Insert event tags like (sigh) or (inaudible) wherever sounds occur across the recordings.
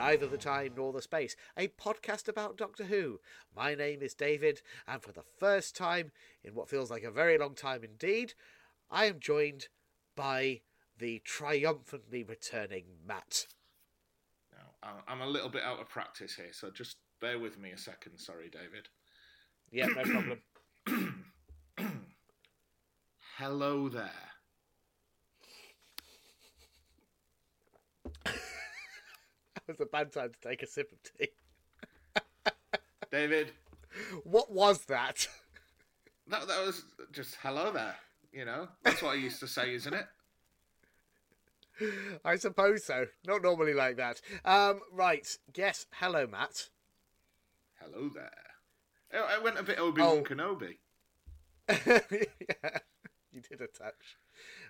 Neither the Time Nor the Space, a podcast about Doctor Who. My name is David, and for the first time in what feels like a very long time indeed, I am joined by the triumphantly returning Matt. Now, I- I'm a little bit out of practice here, so just bear with me a second. Sorry, David. Yeah, no problem. (clears throat) Hello there. That (laughs) was a bad time to take a sip of tea. (laughs) David, What was that? that, that was just hello there. You know, that's what I used to say, isn't it? (laughs) I suppose so. Not normally like that. Um, right. Yes. Hello, Matt. Hello there. I I went a bit Obi Oh. Wan Kenobi. yeah, you did a touch.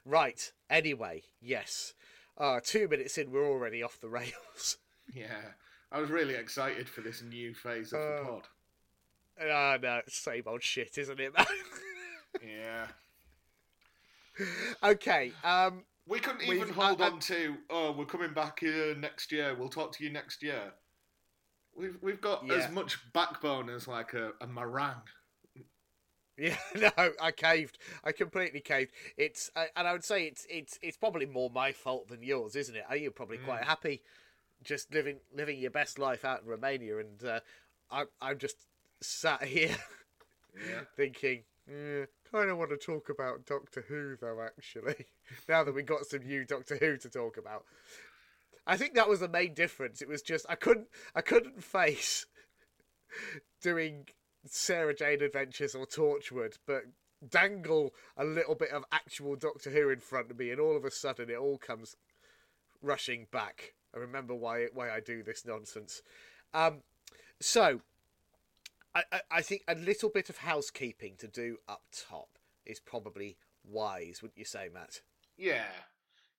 Right. Anyway, yes. Uh, two minutes in, we're already off the rails. (laughs) Yeah, I was really excited for this new phase of the Uh. pod. Ah, no, same old shit, isn't it, man? (laughs) Yeah, okay. Um, we couldn't even hold I- on to. Oh, we're coming back here next year. We'll talk to you next year. We've we've got Yeah. as much backbone as like a, a meringue. Yeah, (laughs) no, I caved. I completely caved. It's, uh, and I would say it's, it's, it's probably more my fault than yours, isn't it? Are you probably quite happy, just living, living your best life out in Romania, and uh, I, I'm just sat (laughs) here. Yeah. thinking, eh, kind of want to talk about Doctor Who, though, actually, (laughs) now that we got some new Doctor Who to talk about. I think that was the main difference. It was just I couldn't I couldn't face doing Sarah Jane Adventures or Torchwood, but dangle a little bit of actual Doctor Who in front of me, and all of a sudden it all comes rushing back. I remember why why I do this nonsense. Um, so I, I, I think a little bit of housekeeping to do up top is probably wise, wouldn't you say, Matt? Yeah,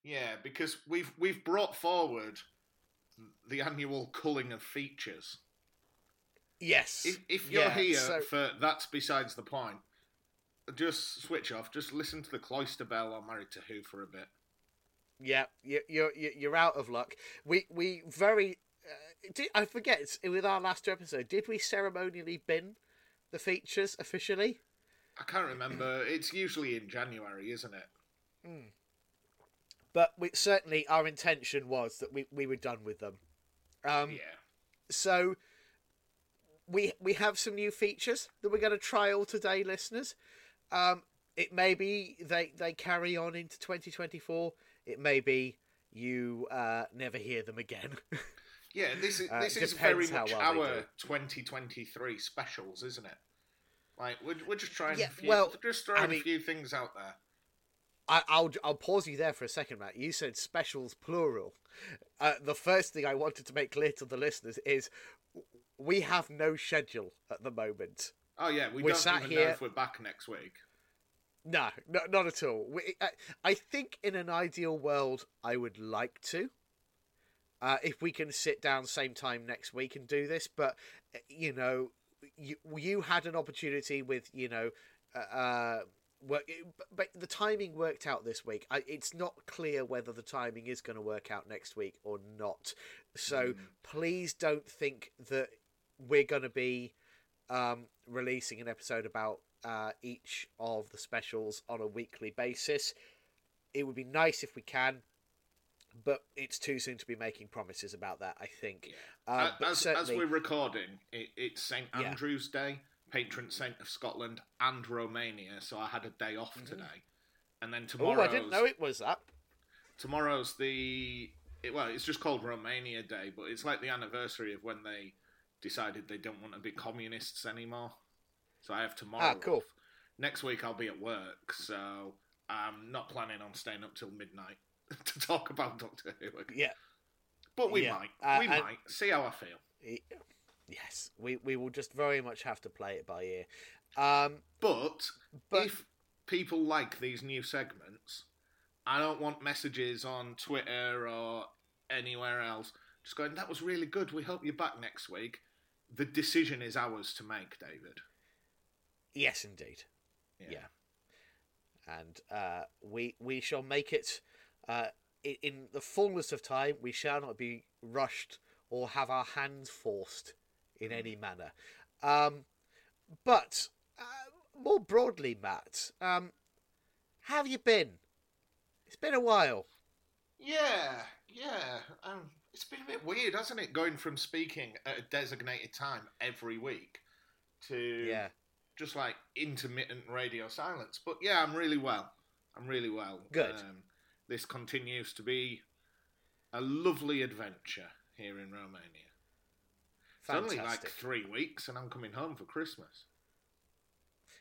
yeah, because we've we've brought forward the annual culling of features. Yes. If, if you're Yeah, here so- for that's besides the point, just switch off. Just listen to the Cloister Bell on Married to Who for a bit. Yeah, you- you're you're you're out of luck. We we very. Uh, did, I forget it's- with our last episode. Did we ceremonially bin the features officially? I can't remember. it's usually in January, isn't it? But we, certainly our intention was that we, we were done with them. Um, Yeah. So we we have some new features that we're going to trial today, listeners. Um, it may be they they carry on into 2024. It may be you uh, never hear them again. (laughs) Yeah, this is Uh, this it is very much well our 2023 specials, isn't it? Like we're, we're just trying Yeah, a few, well, just throwing I mean- a few things out there. I, I'll I'll pause you there for a second, Matt. You said specials plural. Uh, the first thing I wanted to make clear to the listeners is we have no schedule at the moment. Oh yeah, we We're don't sat even here- know if we're back next week. No, no not at all. We, I, I think in an ideal world, I would like to. Uh, if we can sit down same time next week and do this, but you know, you you had an opportunity with you know, uh, uh work, but- the timing worked out this week. I, it's not clear whether the timing is going to work out next week or not. So please don't think that we're going to be um, releasing an episode about uh, each of the specials on a weekly basis. It would be nice if we can, but it's too soon to be making promises about that. I think. Um, Uh, as, as we're recording, it, it's St Yeah. Andrew's Day, patron saint of Scotland and Romania. So I had a day off today, and then tomorrow. oh. I didn't know it was that. Tomorrow's the it, well, it's just called Romania Day, but it's like the anniversary of when they decided they don't want to be communists anymore. So I have tomorrow. Ah, cool. off. Next week I'll be at work, so I'm not planning on staying up till midnight (laughs) to talk about Doctor Who again. Yeah. but we Yeah. might. Uh, we and- might. See how I feel. Yes, we, we will just very much have to play it by ear. Um, But, But- if people like these new segments, I don't want messages on Twitter or anywhere else just going, that was really good. We hope you're back next week. The decision is ours to make, David. yes, indeed. Yeah. And uh, we we shall make it uh, in, in the fullness of time. We shall not be rushed or have our hands forced in any manner. Um, but uh, more broadly, Matt, um, how have you been? It's been a while. Yeah, yeah. Um, it's been a bit weird, hasn't it? Going from speaking at a designated time every week to Yeah. just like intermittent radio silence. But yeah, I'm really well. I'm really well. Good. Um, this continues to be a lovely adventure here in Romania. It's only like three weeks, and I'm coming home for Christmas.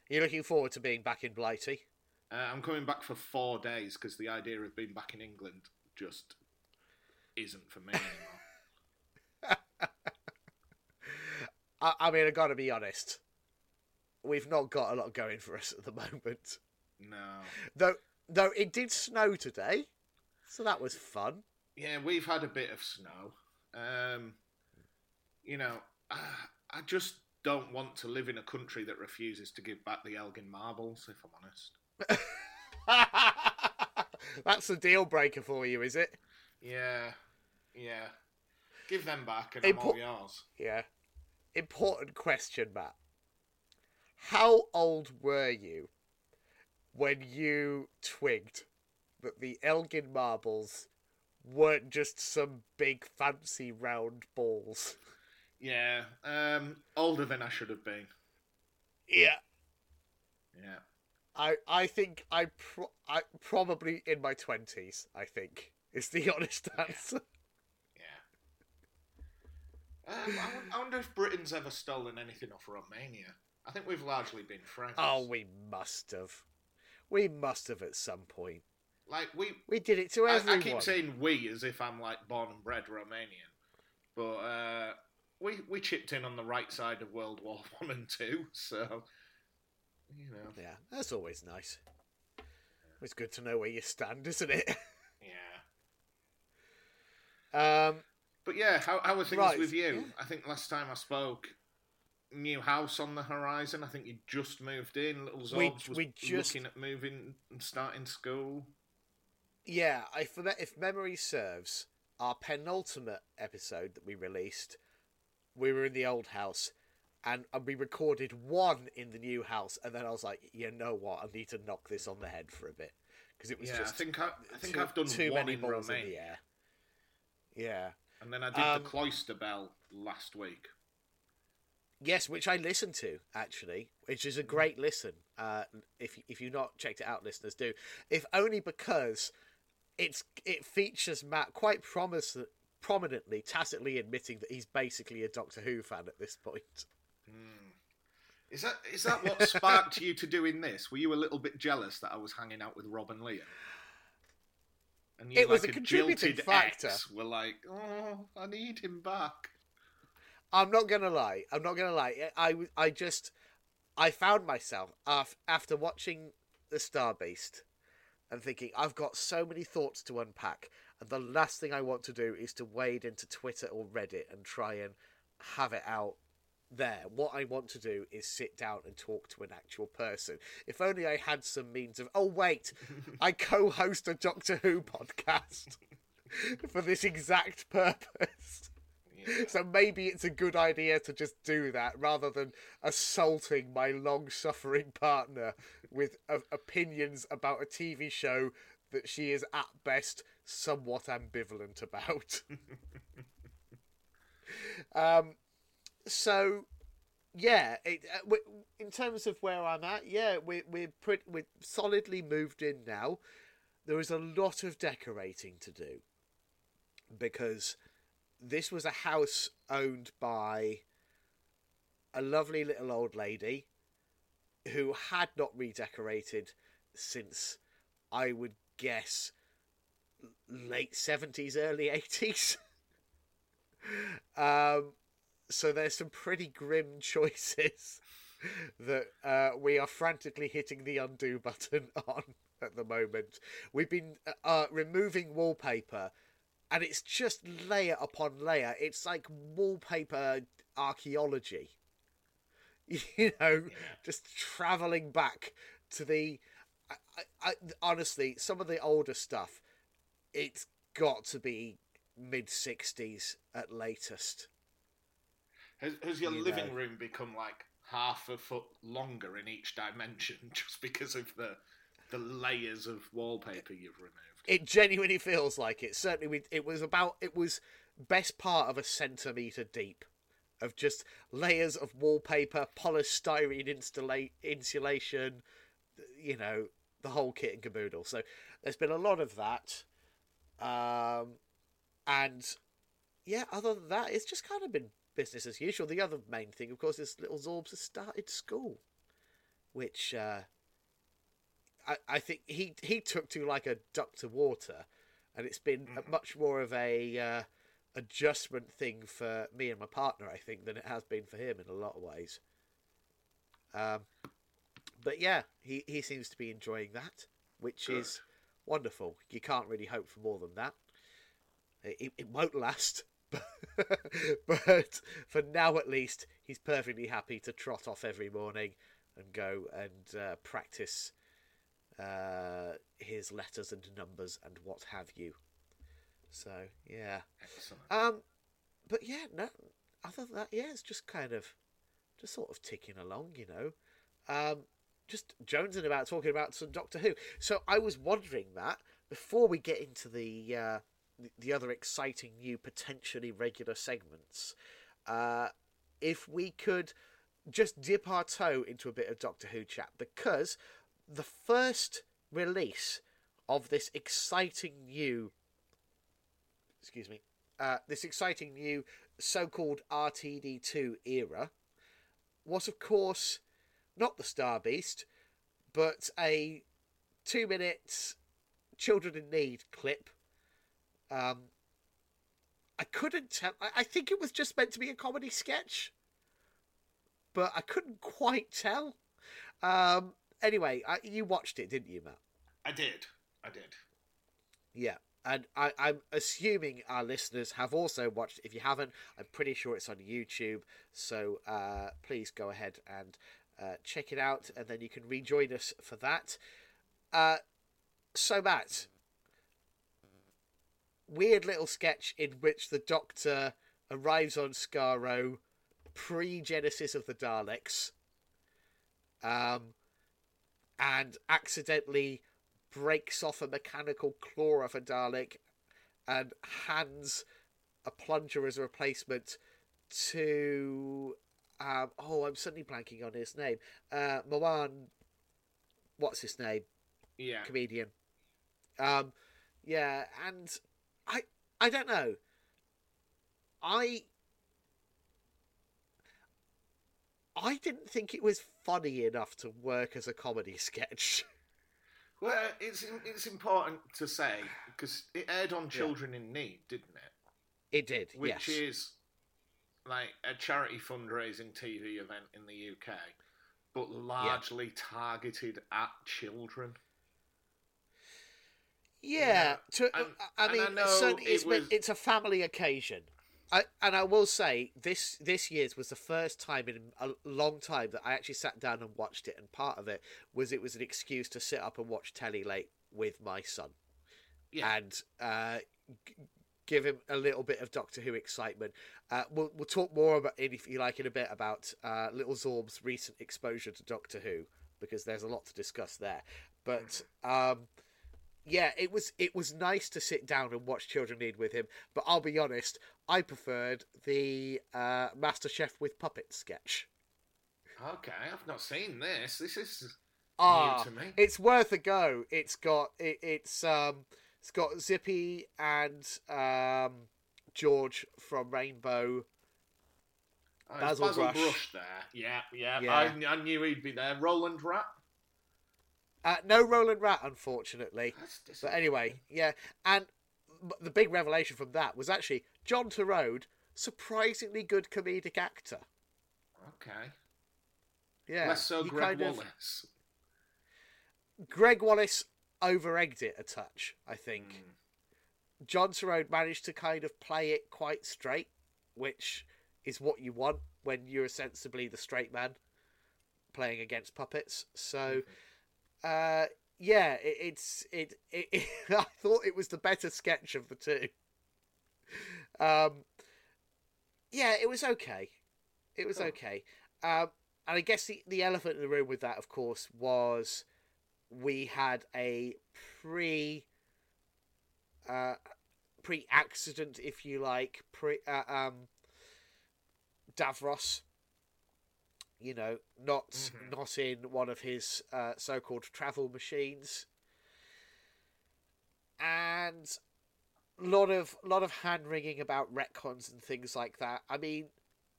You're looking forward to being back in Blighty. Uh, I'm coming back for four days because the idea of being back in England just isn't for me anymore. (laughs) I, I mean, I've got to be honest. We've not got a lot going for us at the (laughs) moment. no. Though, though it did snow today, so that was fun. Yeah, we've had a bit of snow. Um, you know, I, I just don't want to live in a country that refuses to give back the Elgin marbles, if I'm honest. (laughs) That's a deal breaker for you, is it? Yeah, yeah. Give them back and Hey, I'm all yours. Yeah. Important question, Matt. How old were you when you twigged that the Elgin marbles weren't just some big fancy round balls? Yeah, um, older than I should have been. Yeah. Yeah. I I think I pro- I probably in my twenties. I think is the (laughs) honest answer. Yeah. Um, I, I wonder if Britain's ever stolen anything off Romania. I think we've largely been friends. Oh, we must have. We must have at some point. like we. We did it to I, everyone. I keep saying we as if I'm like born and bred Romanian, but uh, we we chipped in on the right side of World War (laughs) One and Two, so you know, Yeah, that's always nice. It's good to know where you stand, isn't it? (laughs) yeah. Um, But yeah, how how are things Right, with you? yeah. I think last time I spoke, new house on the horizon. I think you just moved in. Little Zorbs We- was we just- looking at moving and starting school. yeah, I forget if memory serves, our penultimate episode that we released, we were in the old house, and, and we recorded one in the new house, and then I was like, you know what, I need to knock this on the head for a bit because it was Yeah, just I think I, I think too, I've done too many balls in the air. Yeah. And then I did Um, the Cloister Bell last week. Yes, which I listened to actually, which is a great listen. Uh, if if you've not checked it out, listeners do. If only because it's it features Matt quite promise, prominently, tacitly admitting that he's basically a Doctor Who fan at this point. Is that is that what sparked you to doing this? Were you a little bit jealous that I was hanging out with Rob and Liam? And It was like a contributing factor. ex, were like, oh, I need him back. I'm not gonna lie. I'm not gonna lie. I I, just I found myself af- after watching the Star Beast and thinking I've got so many thoughts to unpack, and the last thing I want to do is to wade into Twitter or Reddit and try and have it out there. What I want to do is sit down and talk to an actual person. If only I had some means of. Oh wait, (laughs) I co-host a Doctor Who podcast (laughs) for this exact purpose. Yeah. So maybe it's a good idea to just do that rather than assaulting my long suffering partner with uh, opinions about a TV show that she is at best somewhat ambivalent about. (laughs) um, so yeah, it, uh, in terms of where I'm at, yeah, we, we're pretty, we're solidly moved in now. There is a lot of decorating to do because this was a house owned by a lovely little old lady who had not redecorated since I would guess late 70s, early 80s. (laughs) Um, so there's some pretty grim (laughs) choices that uh, we are frantically hitting the undo (laughs) button on at the moment. We've been uh, uh, removing wallpaper, and it's just layer upon layer. It's like wallpaper archaeology. (laughs) You know, just traveling back to the. I, I, I, honestly, some of the older stuff, it's got to be mid 60s at latest. Has, has your You living know. room become like half a foot longer in each dimension (laughs) just because of the the layers of wallpaper you've removed? It genuinely feels like it. Certainly, we, it was about it was best part of a centimeter deep of just layers of wallpaper, polystyrene installa- insulation, you know, the whole kit and caboodle. So there's been a lot of that, um, and yeah, other than that, it's just kind of been business as usual. The other main thing, of course, is little Zorbs has started school, which. Uh, I, I think he he took to like a duck to water, and it's been a much more of a uh, adjustment thing for me and my partner, I think, than it has been for him in a lot of ways. Um, but yeah, he, he seems to be enjoying that, which is wonderful. You can't really hope for more than that. It, it won't last, (laughs) but, for now at least, he's perfectly happy to trot off every morning and go and uh, practice uh, his letters and numbers and what have you. So yeah, Excellent. um, but yeah, no. Other than that, yeah, it's just kind of, just sort of ticking along, you know. Um, just jonesing about talking about some Doctor Who. So I was wondering that before we get into the uh, the- the other exciting new potentially regular segments, uh, if we could just dip our toe into a bit of Doctor Who chat because the first release of this exciting new excuse me uh, this exciting new so-called RTD2 era was of course not the Star Beast but a two minute children in need clip um, I couldn't tell I, I think it was just meant to be a comedy sketch but I couldn't quite tell um, anyway I, you watched it didn't you Matt I did. I did. yeah. And I, I'm assuming our listeners have also watched it. If you haven't, I'm pretty sure it's on YouTube. So uh, please go ahead and uh, check it out, and then you can rejoin us for that. Uh, so, Matt, weird little sketch in which the Doctor arrives on Skaro pre Genesis of the Daleks um, and accidentally breaks off a mechanical claw of a Dalek and hands a plunger as a replacement to um, oh I'm suddenly blanking on his name uh, Mawaan what's his name Yeah. comedian um yeah and I I don't know I I didn't think it was funny enough to work as a comedy sketch. (laughs) Well, it's it's important to say because it aired on Children in Need, didn't it? It did, yes. Which yes. is like a charity fundraising TV event in the UK, but largely targeted at children. Yeah, to, And- I mean, I know certainly it it's was- it's a family occasion. I, and I will say this this year's was the first time in a long time that I actually sat down and watched it, and part of it was it was an excuse to sit up and watch telly late with my son, Yeah. and uh, g- give him a little bit of Doctor Who excitement. Uh, we'll we'll talk more about it if you like in a bit about uh, Little Zorb's recent exposure to Doctor Who because there's a lot to discuss there. But um, yeah, it was it was nice to sit down and watch Children Need with him. But I'll be honest, I preferred the uh, Master Chef with puppet sketch. Okay, I've not seen this. This is Ah, new to me. it's worth a go. It's got it, it's um it's got Zippy and um George from Rainbow. Oh, Basil Brush. Brush. there. Yeah, yeah. Yeah. I, I knew he'd be there. Roland Rat. Uh, no Roland Rat, unfortunately. That's But anyway, yeah, and the big revelation from that was actually John Torode surprisingly good comedic actor. Okay. Yeah, Less so Greg kind of- Wallace. Greg Wallace over-egged it a touch, I think. Mm. John Torode managed to kind of play it quite straight, which is what you want when you're ostensibly the straight man playing against puppets. So, uh, yeah, it, it's it, it, (laughs) I thought it was the better sketch of the two. Um, yeah, it was okay. It was Cool. okay. Um, and I guess the the elephant in the room with that, of course, was we had a pre uh, pre-accident, if you like, pre uh, um, Davros. You know, not Mhm. not in one of his uh, so-called travel machines, and lot of lot of hand wringing about retcons and things like that. I mean,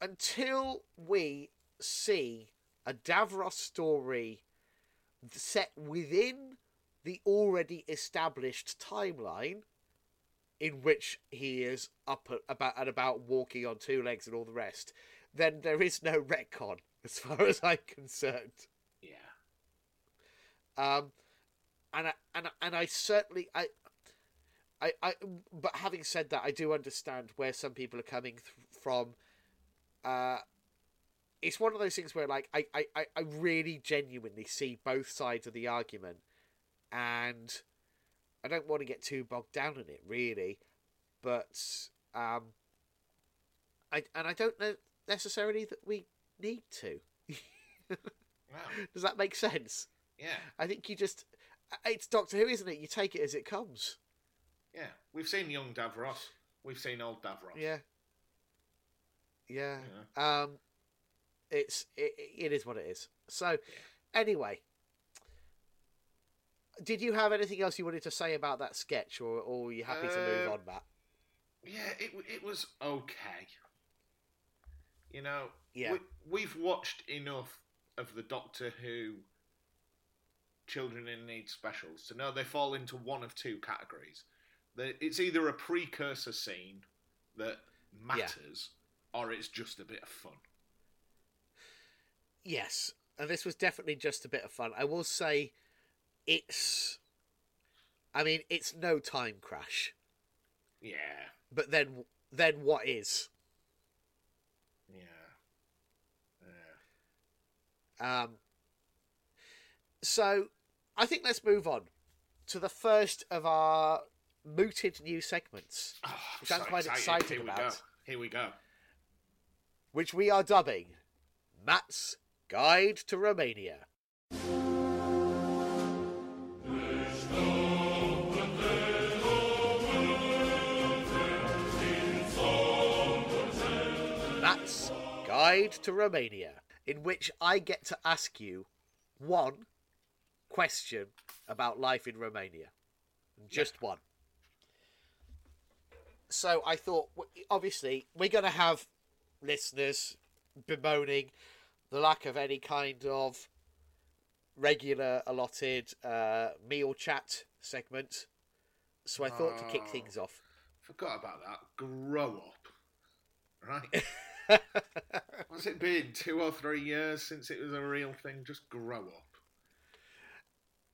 until we see a Davros story set within the already established timeline in which he is up at, about and about walking on two legs and all the rest, then there is no retcon (laughs) as far as I'm concerned. Yeah. Um, and I, and I- and I certainly I. I, I, but having said that, I do understand where some people are coming th- from. Uh, it's one of those things where, like, I, I, I- I really genuinely see both sides of the argument, and I don't want to get too bogged down in it, really. But um, I and I don't know necessarily that we need to. (laughs) Wow. Does that make sense? Yeah. I think you just it's Doctor Who, isn't it? You take it as it comes. Yeah. We've seen young Davros. We've seen old Davros. Yeah. Yeah. Yeah. Um it's it, it is what it is. So anyway, did you have anything else you wanted to say about that sketch or, or were you happy to move Uh, on, Matt? Yeah, it it was okay. You know, Yeah. we, we've watched enough of the Doctor Who children in need specials to know they fall into one of two categories. It's either a precursor scene that matters, or it's just a bit of fun. Yes. And this was definitely just a bit of fun. I will say it's I mean, it's no time crash. Yeah, But then then what is? yeah, yeah. Um, so, I think let's move on to the first of our mooted new segments, Oh, Which I'm quite excited. excited Here about. go. Here we go. which we are dubbing Matt's Guide to Romania. Matt's Guide to Romania, in which I get to ask you one question about life in Romania. Just one. So I thought, obviously, we're going to have listeners bemoaning the lack of any kind of regular allotted uh, meal chat segment. So I thought to kick Oh. things off. Forgot about that. Grow up. Right? (laughs) What's it been? Two or three years since it was a real thing? Just grow up.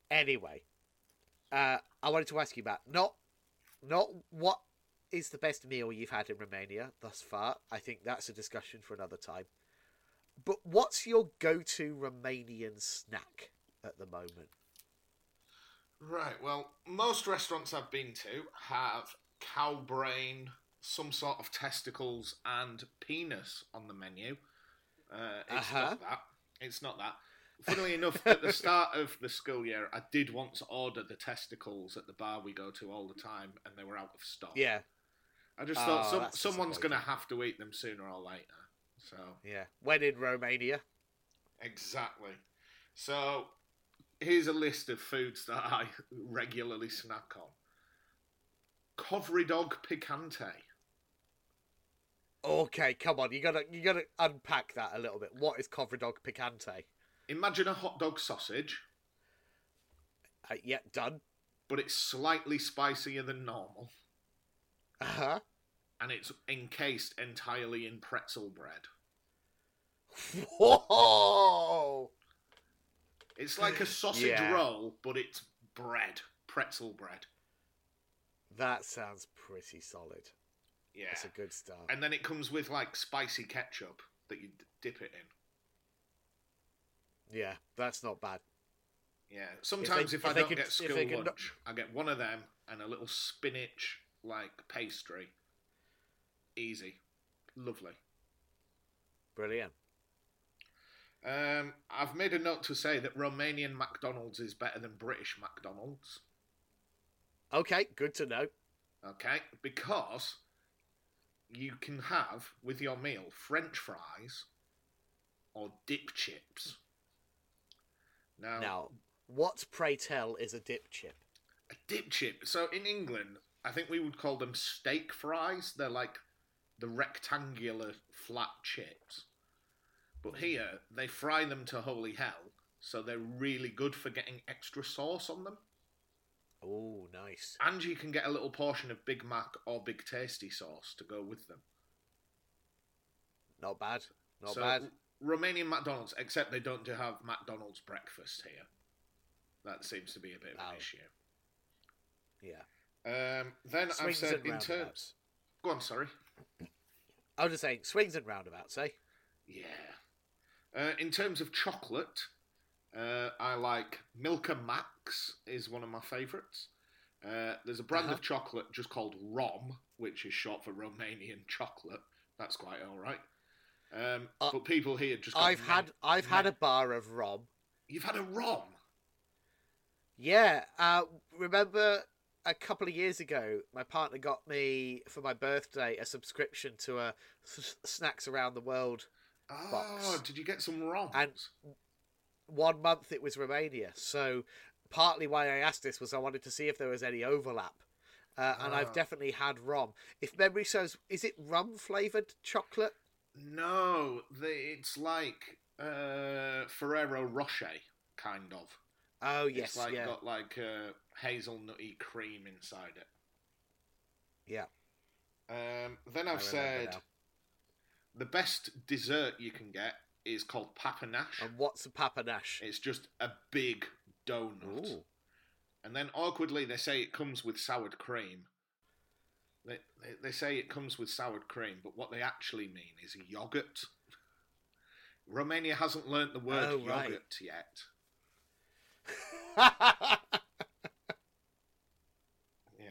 Anyway, uh, I wanted to ask you about not not what is the best meal you've had in Romania thus far. I think that's a discussion for another time. But what's your go-to Romanian snack at the moment? Right, well, most restaurants I've been to have cow brain, some sort of testicles, and penis on the menu. Uh, it's Uh-huh. not that. It's not that. Funnily enough, at the start of the school year, I did to order the testicles at the bar we go to all the time, and they were out of stock. Yeah, I just Oh, thought some, someone's going to have to eat them sooner or later. So yeah. When in Romania? exactly. So here's a list of foods that I (laughs) regularly snack on. Kovridog picante. Okay, come on. You gotta you gotta unpack that a little bit. What is Kovridog picante? Imagine a hot dog sausage, Uh, yeah, done. but it's slightly spicier than normal. Uh huh. and it's encased entirely in pretzel bread. Whoa! It's like a sausage Yeah. roll, but it's bread, pretzel bread. That sounds pretty solid. Yeah. That's a good start. And then it comes with like spicy ketchup that you d- dip it in. Yeah, that's not bad. Yeah. Sometimes if, if I don't could- get if school they lunch, I get one of them and a little spinach like pastry. Easy. Lovely. Brilliant. Um, I've made a note to say that Romanian McDonald's is better than British McDonald's. Okay, good to know. Okay, because you can have with your meal French fries or dip chips. Now, Now, what pray tell is a dip chip? a dip chip. So in England, I think we would call them steak fries. They're like the rectangular flat chips. But hmm. here, they fry them to holy hell, so they're really good for getting extra sauce on them. Oh, nice. And you can get a little portion of Big Mac or Big Tasty sauce to go with them. Not bad. Not so, bad. Romanian McDonald's, except they don't have McDonald's breakfast here. That seems to be a bit of an Oh. issue. Yeah. Um, then I've said in terms. Go on, sorry. I was just saying, swings and roundabouts, eh? Yeah. Uh, in terms of chocolate, uh, I like Milka Max is one of my favourites. Uh, there's a brand Uh-huh. of chocolate just called Rom, which is short for Romanian chocolate. That's quite all right. Um, Uh, but people here just. I've had I've had a bar of rom. You've had a Rom. Yeah. Uh, remember a couple of years ago, my partner got me for my birthday a subscription to a S- Snacks Around the World. Oh, Box. did you get some Roms? And- One month it was Romania, so partly why I asked this was I wanted to see if there was any overlap. Uh, and I've Ah. definitely had rom. If memory serves, is it rum flavored chocolate? No, the, it's like uh, Ferrero Rocher, kind of. Oh yes, it's like yeah, got like uh, hazelnutty cream inside it. yeah. Um, then I've said the best dessert you can get is called papanași. And what's a papanași? It's just a big donut. Ooh. And then awkwardly they say it comes with soured cream. They, they, they say it comes with soured cream, but what they actually mean is yogurt. Romania hasn't learnt the word Oh, right. yogurt yet. (laughs) Yeah.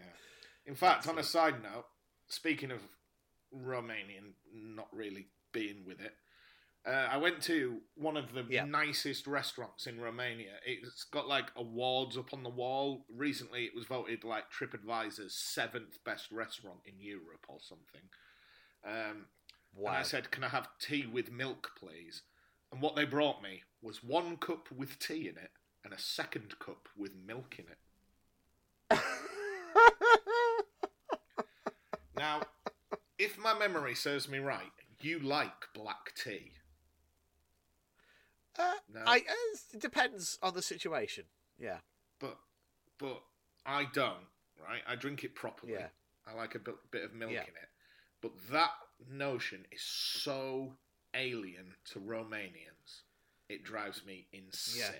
In fact, on a side note, speaking of Romanian not really being with it, uh, I went to one of the Yeah. nicest restaurants in Romania. It's got like awards up on the wall. Recently, it was voted like TripAdvisor's seventh best restaurant in Europe or something. Um, wow. and I said, "Can I have tea with milk, please?" And what they brought me was one cup with tea in it and a second cup with milk in it. (laughs) Now, if my memory serves me right, you like black tea. Uh, No, I, uh, it depends on the situation. Yeah, but but I don't. Right, I drink it properly. Yeah. I like a bit, bit of milk Yeah. in it. But that notion is so alien to Romanians. It drives me insane.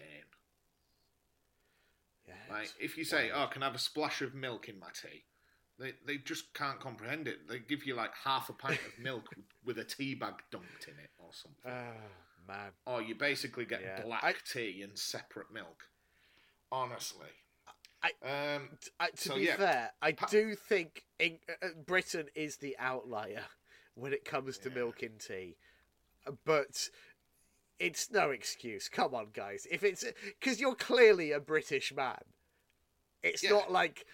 yeah. Like if you say, wild. "Oh, can I have a splash of milk in my tea?" They they just can't comprehend it. They give you like half a pint of milk (laughs) with a tea bag dumped in it or something. Oh man. or you basically get Yeah. black I- tea and separate milk. Honestly, I- um, uh, to So, be yeah, fair, I pa- do think in, uh, uh, Britain is the outlier when it comes to Yeah. milk in tea, Uh, but it's no excuse. Come on, guys. If it's because you're clearly a British man, it's Yeah. not like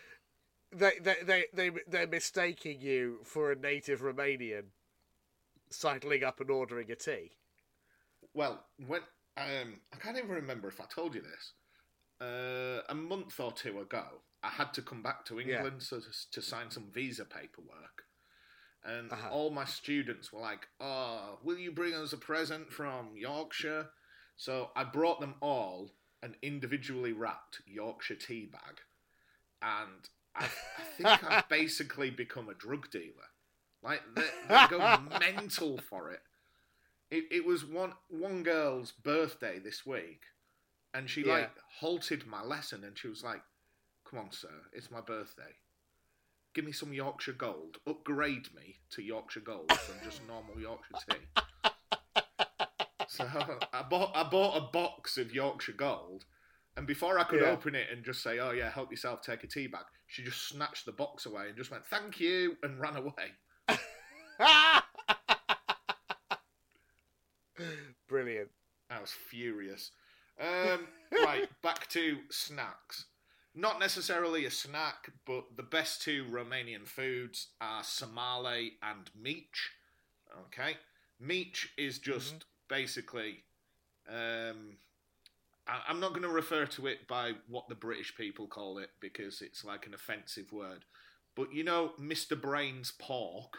they they they they they're mistaking you for a native Romanian sidling up and ordering a tea. Well, when um, I can't even remember if I told you this. Uh, a month or two ago, I had to come back to Yeah. England so to, to sign some visa paperwork. And Uh-huh. all my students were like, "Oh, will you bring us a present from Yorkshire?" So I brought them all an individually wrapped Yorkshire tea bag, and I, I think I've (laughs) basically become a drug dealer. Like they, they go mental for it. It. It was one one girl's birthday this week, and she Yeah. like halted my lesson, and she was like, "Come on, sir, it's my birthday. Give me some Yorkshire Gold. Upgrade me to Yorkshire Gold from just normal Yorkshire tea." So I bought I bought a box of Yorkshire Gold, and before I could Yeah. open it and just say, "Oh yeah, help yourself, take a tea bag," she just snatched the box away and just went, "Thank you," and ran away. (laughs) Brilliant. I was furious. Um, right, (laughs) back to snacks. Not necessarily a snack, but the best two Romanian foods are sarmale and mici. Okay, mici is just basically. Um, I, I'm not going to refer to it by what the British people call it because it's like an offensive word. But you know, Mr. Brain's pork,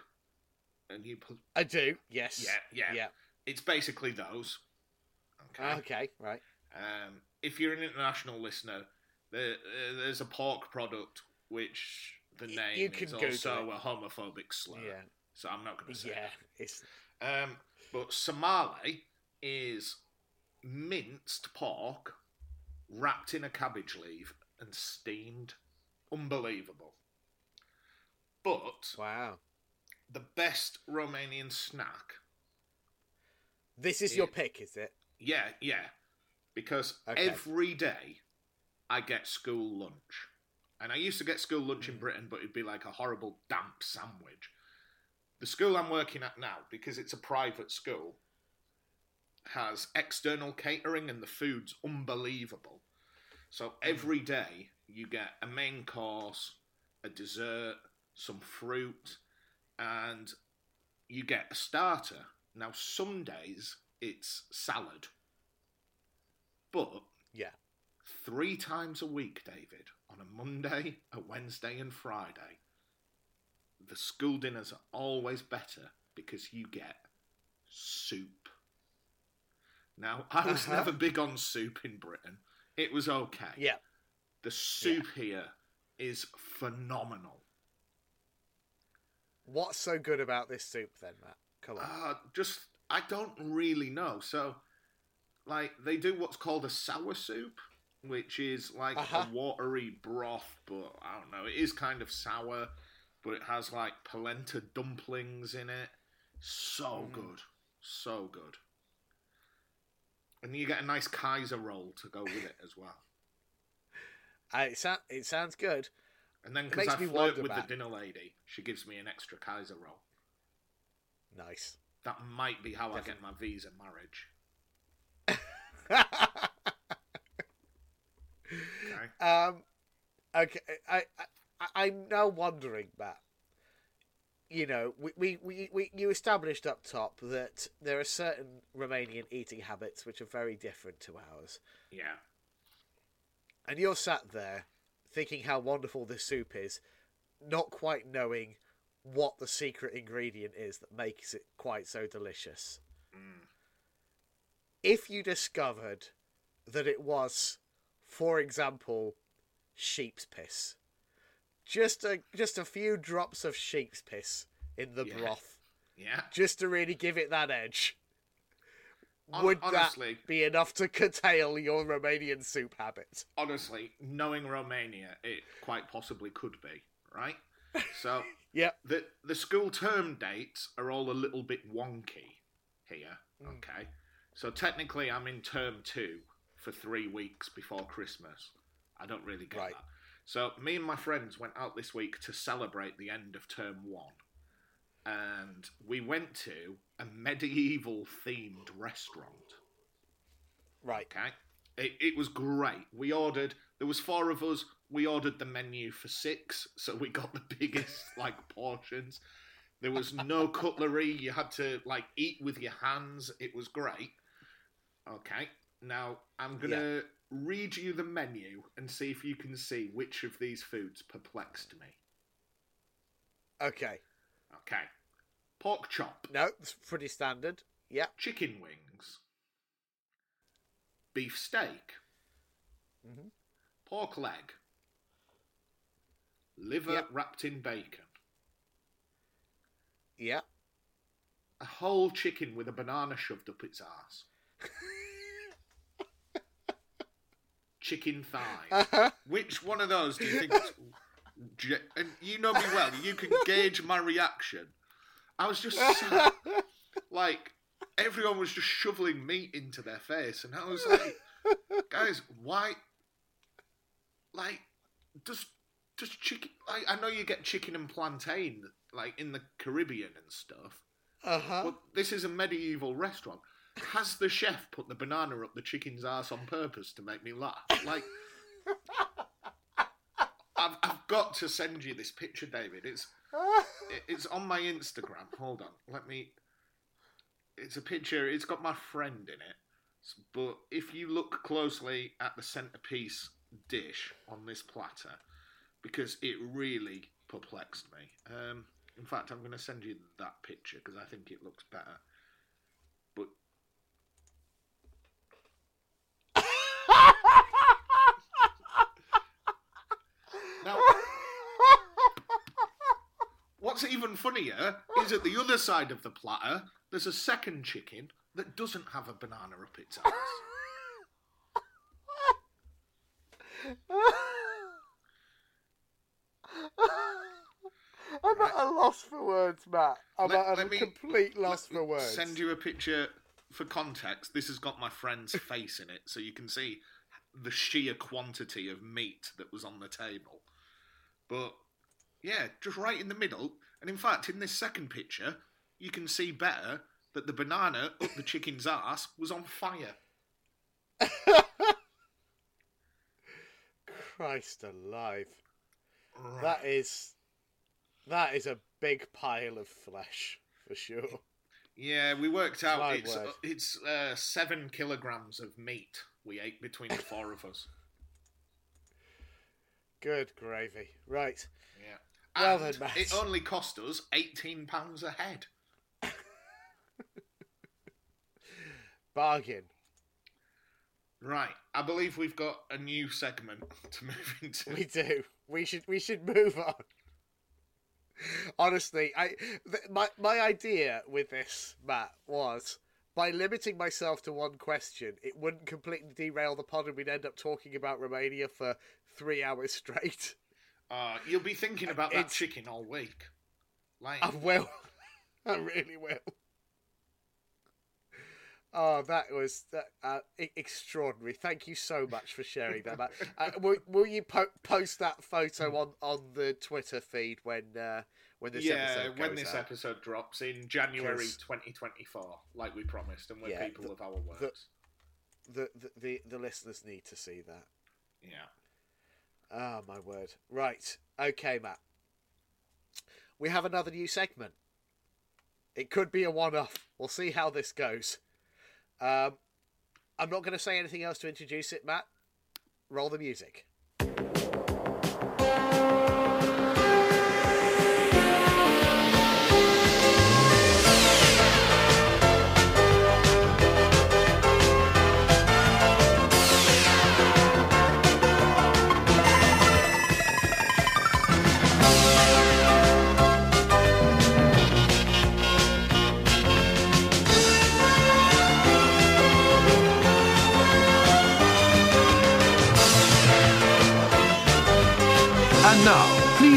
and you put I do. Yes. yeah, yeah, Yeah. It's basically those. Okay. Okay. Right. Um, if you're an international listener, there, uh, there's a pork product which the Y- name you can is Google also it. a homophobic slur. Yeah. So I'm not going to say. Yeah. It's. Um, but sarmale is minced pork wrapped in a cabbage leaf and steamed. Unbelievable. But wow. the best Romanian snack This is Yeah. your pick, is it? Yeah, yeah. Because Okay. every day I get school lunch. And I used to get school lunch in mm. Britain, but it'd be like a horrible damp sandwich. The school I'm working at now, because it's a private school, has external catering and the food's unbelievable. So mm. every day you get a main course, a dessert, some fruit, and you get a starter. Now, some days it's salad, but Yeah. three times a week, David, on a Monday, a Wednesday, and Friday, the school dinners are always better because you get soup. Now, I was Uh-huh. never big on soup in Britain. It was okay. Yeah. The soup here is phenomenal. What's so good about this soup then, Matt? Uh, just I don't really know. So, like they do what's called a sour soup, which is like Uh-huh. a watery broth, but I don't know. It is kind of sour, but it has like polenta dumplings in it. So Mm. good, so good. And you get a nice Kaiser roll to go with it as well. (laughs) It, sa- it sounds good. And then because I flirt with Matt. the dinner lady, she gives me an extra Kaiser roll. Nice. That might be how I get my visa marriage. (laughs) Okay. um, okay. I, I, I'm now wondering, Matt. You know, we, we, we, we, you established up top that there are certain Romanian eating habits which are very different to ours. Yeah. And you're sat there thinking how wonderful this soup is, not quite knowing what the secret ingredient is that makes it quite so delicious. Mm. If you discovered that it was, for example, sheep's piss, just a just a few drops of sheep's piss in the Yeah. broth, Yeah. just to really give it that edge, Hon- would honestly- that be enough to curtail your Romanian soup habit? Honestly, knowing Romania, it quite possibly could be, right? So Yep. the the school term dates are all a little bit wonky here. Hmm. Okay. So technically I'm in term two for three weeks before Christmas. I don't really get Right. that. So me and my friends went out this week to celebrate the end of term one. And we went to a medieval themed restaurant. Right. Okay. It, it was great. We ordered, there was four of us. We ordered the menu for six, so we got the biggest (laughs) like portions. There was no cutlery. You had to like eat with your hands. It was great. Okay. Now I'm gonna read you the menu and see if you can see which of these foods perplexed me. Okay. Okay. Pork chop, No, it's pretty standard. Yeah. chicken wings, beef steak, Mhm. pork leg, liver Yep. wrapped in bacon, Yeah. A whole chicken with a banana shoved up its ass. (laughs) chicken thigh. Uh-huh. Which one of those do you think? (laughs) and you know me well. You can gauge my reaction. I was just (laughs) like everyone was just shoveling meat into their face, and I was like, guys, why? Like, does does chicken? Like, I know you get chicken and plantain like in the Caribbean and stuff, Uh huh. but this is a medieval restaurant. Has the chef put the banana up the chicken's ass on purpose to make me laugh? Like, I've, I've got to send you this picture, David. It's it's on my Instagram. Hold on, let me. It's a picture. It's got my friend in it, but if you look closely at the centerpiece dish on this platter, because it really perplexed me. Um, in fact, I'm going to send you that picture because I think it looks better. But now, what's even funnier is at the other side of the platter, there's a second chicken that doesn't have a banana up its ass. (laughs) (laughs) I'm at a loss for words, Matt. I'm Let- at a let me- complete loss for words. Send you a picture for context. This has got my friend's (laughs) face in it, so you can see the sheer quantity of meat that was on the table. But yeah, just right in the middle. And in fact, in this second picture, you can see better that the banana up the chicken's ass was on fire. (laughs) Christ alive. Right. That is that is a big pile of flesh for sure. Yeah, we worked out My it's word. uh, it's uh, seven kilograms of meat we ate between the four of us. Good gravy. Right. Yeah. Well and then, Matt. it only cost us eighteen pounds a head. (laughs) Bargain. Right, I believe we've got a new segment (laughs) to move into. We do. We should we should move on. Honestly, I th- my my idea with this, Matt, was by limiting myself to one question, it wouldn't completely derail the pod and we'd end up talking about Romania for three hours straight. Uh, you'll be thinking about that It's- chicken all week. Like, I will. (laughs) I really will. Oh, that was uh, extraordinary. Thank you so much for sharing that. Uh, will, will you po- post that photo on, on the Twitter feed when uh, when this yeah, episode when this out? episode drops in January 2024, like we promised, and we're Yeah, people the- of our words. The, the the the listeners need to see that. yeah. Ah, my word. Right. Okay, Matt. We have another new segment. It could be a one off. We'll see how this goes. Um, I'm not going to say anything else to introduce it, Matt. Roll the music.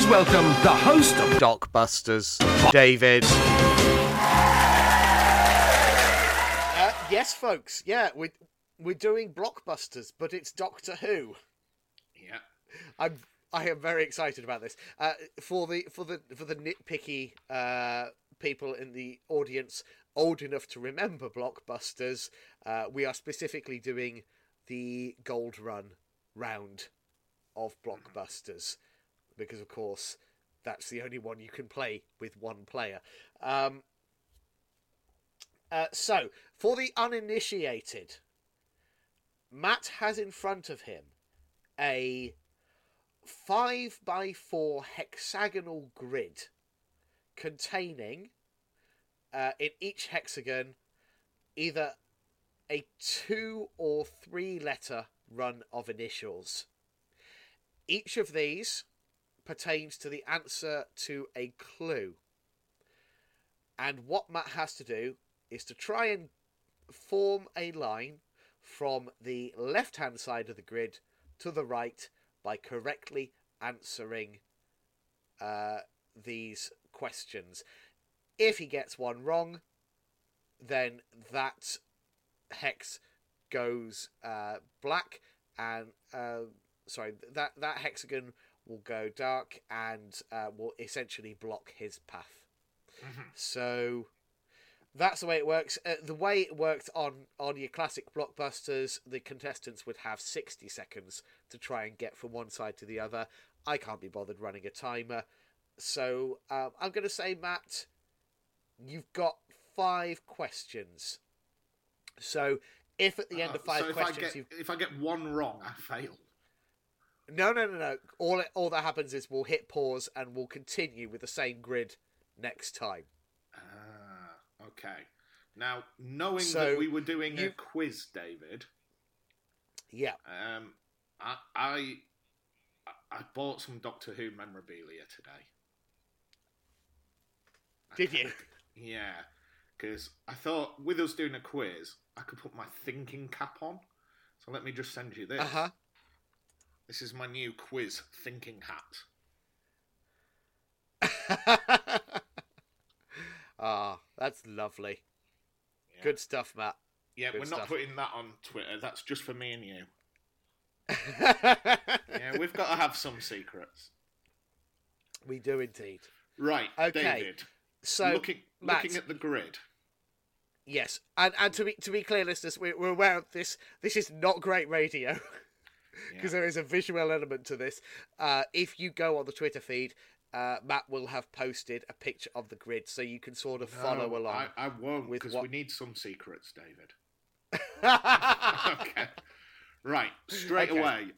Please welcome the host of Dockbusters, David. Uh, yes, folks. Yeah, we're, we're doing blockbusters, but it's Doctor Who. Yeah. I'm I am very excited about this. Uh, for the for the for the nitpicky uh, people in the audience old enough to remember blockbusters, uh, we are specifically doing the gold run round of blockbusters because, of course, that's the only one you can play with one player. Um, uh, so, for the uninitiated, Matt has in front of him a five by four hexagonal grid containing uh, in each hexagon either a two or three letter run of initials. Each of these pertains to the answer to a clue. And what Matt has to do is to try and form a line from the left hand side of the grid to the right by correctly answering uh, these questions. If he gets one wrong, then that hex goes uh, black, and uh, sorry, that that hexagon will go dark and uh, will essentially block his path. So that's the way it works. Uh, the way it worked on on your classic blockbusters, the contestants would have sixty seconds to try and get from one side to the other. I can't be bothered running a timer, so um, I'm going to say, Matt, you've got five questions. So if at the end of five so if questions I get if I get one wrong, I fail. No, no, no, no. All it, all that happens is we'll hit pause and we'll continue with the same grid next time. Ah, okay. Now, knowing So, that we were doing a quiz, David, Yeah. um, I, I I bought some Doctor Who memorabilia today. Did you? (laughs) Yeah, because I thought with us doing a quiz, I could put my thinking cap on. So let me just send you this. Uh huh. This is my new quiz thinking hat. (laughs) Ah, that's lovely. Yeah. Good stuff, Matt. Yeah, good we're not putting that on Twitter. That's just for me and you. (laughs) Yeah, we've got to have some secrets. we do indeed. Right, Okay, David. So, looking Matt, looking at the grid. yes, and and to be to be clear, listeners, we're, we're aware of this. This is not great radio. (laughs) because Yeah. there is a visual element to this. Uh, if you go on the Twitter feed, uh, Matt will have posted a picture of the grid, so you can sort of follow No, along. I, I won't with because what- we need some secrets, David. (laughs) okay. Right, straight Okay. away.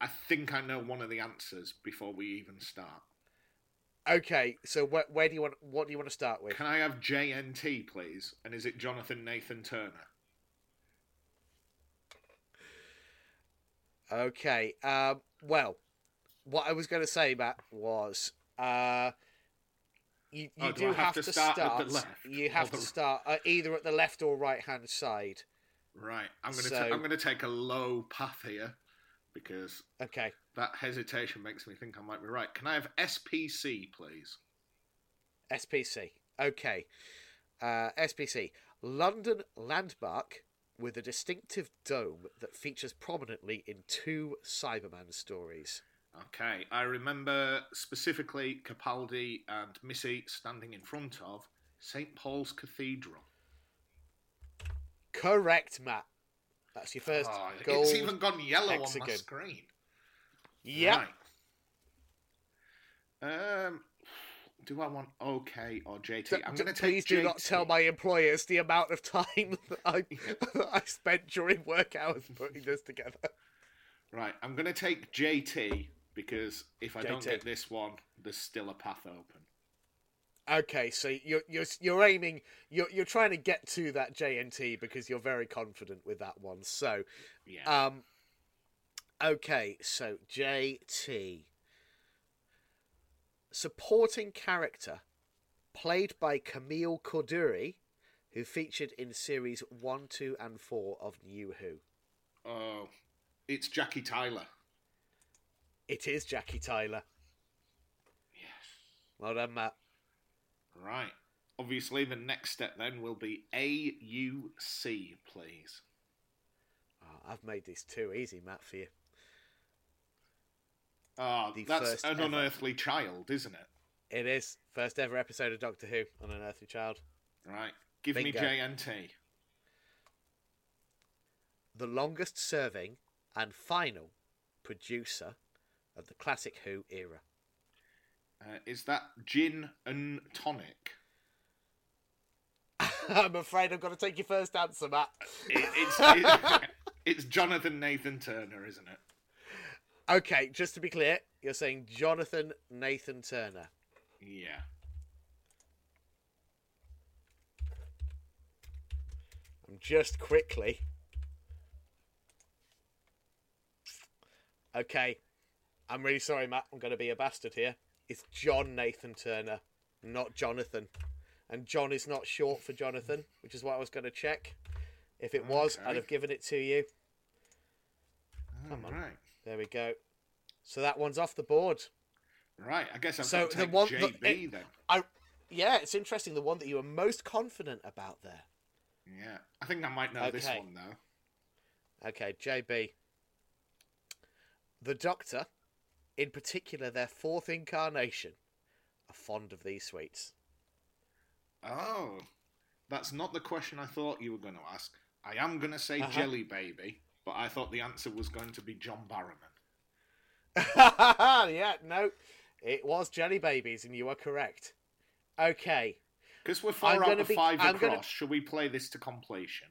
I think I know one of the answers before we even start. okay, so where, where do you want? What do you want to start with? Can I have JNT, please? And is it Jonathan Nathan Turner? Okay. Um, well, what I was going to say, Matt, was uh, you, you Oh, do do I have to to start start. at the left You have to the- start uh, either at the left or right hand side. Right. I'm gonna So- ta- I'm gonna take a low path here because Okay. that hesitation makes me think I might be right. Can I have SPC, please? SPC. Okay. Uh, SPC. London landmark with a distinctive dome that features prominently in two Cyberman stories. Okay, I remember specifically Capaldi and Missy standing in front of St Paul's Cathedral. Correct, Matt. That's your first Oh, gold. it's even gone yellow on my hexagon. screen. Yep. Right. Um, do I want OK or JT? D- I'm going to please do not tell my employers the amount of time (laughs) that I, (laughs) I spent during work hours putting this together. Right, I'm going to take JT because if I don't get this one, there's still a path open. Okay, so you're you're you're aiming you're you're trying to get to that JNT because you're very confident with that one. So, Yeah. um, okay, so JT supporting character played by Camille Coduri, who featured in series one, two, and four of New Who. oh, it's Jackie Tyler. It is Jackie Tyler. Yes. Well done, Matt. Right. Obviously, the next step then will be AUC, please. Oh, I've made this too easy, Matt, for you. Ah, The that's first an ever. unearthly child, isn't it? It is first ever episode of Doctor Who on an Earthly Child. Right. Give Bingo. me JNT. the longest serving and final producer of the classic Who era. Uh, is that gin and tonic? (laughs) I'm afraid I've got to take your first answer, Matt. It, it's (laughs) it- it's Jonathan Nathan Turner, isn't it? Okay, just to be clear, you're saying Jonathan Nathan Turner. Yeah. I'm just quickly. Okay, I'm really sorry, Matt. I'm going to be a bastard here. It's John Nathan Turner, not Jonathan. and John is not short for Jonathan, which is what I was going to check. If it was, Okay. I'd have given it to you. Come on. Right. There we go. So that one's off the board. Right. I guess I've So the one- the- JB it- then. I, yeah, it's interesting. The one that you were most confident about there. Yeah. I think I might know this one though. Okay, JB. The Doctor, in particular their fourth incarnation, are fond of these sweets. Oh, that's not the question I thought you were going to ask. I am going to say Uh-huh. Jelly Baby, but I thought the answer was going to be John Barrowman. (laughs) yeah, no, it was Jelly Babies, and you are correct. Okay, Because we're 4 I'm out of be- 5 I'm across. gonna- Shall we play this to completion?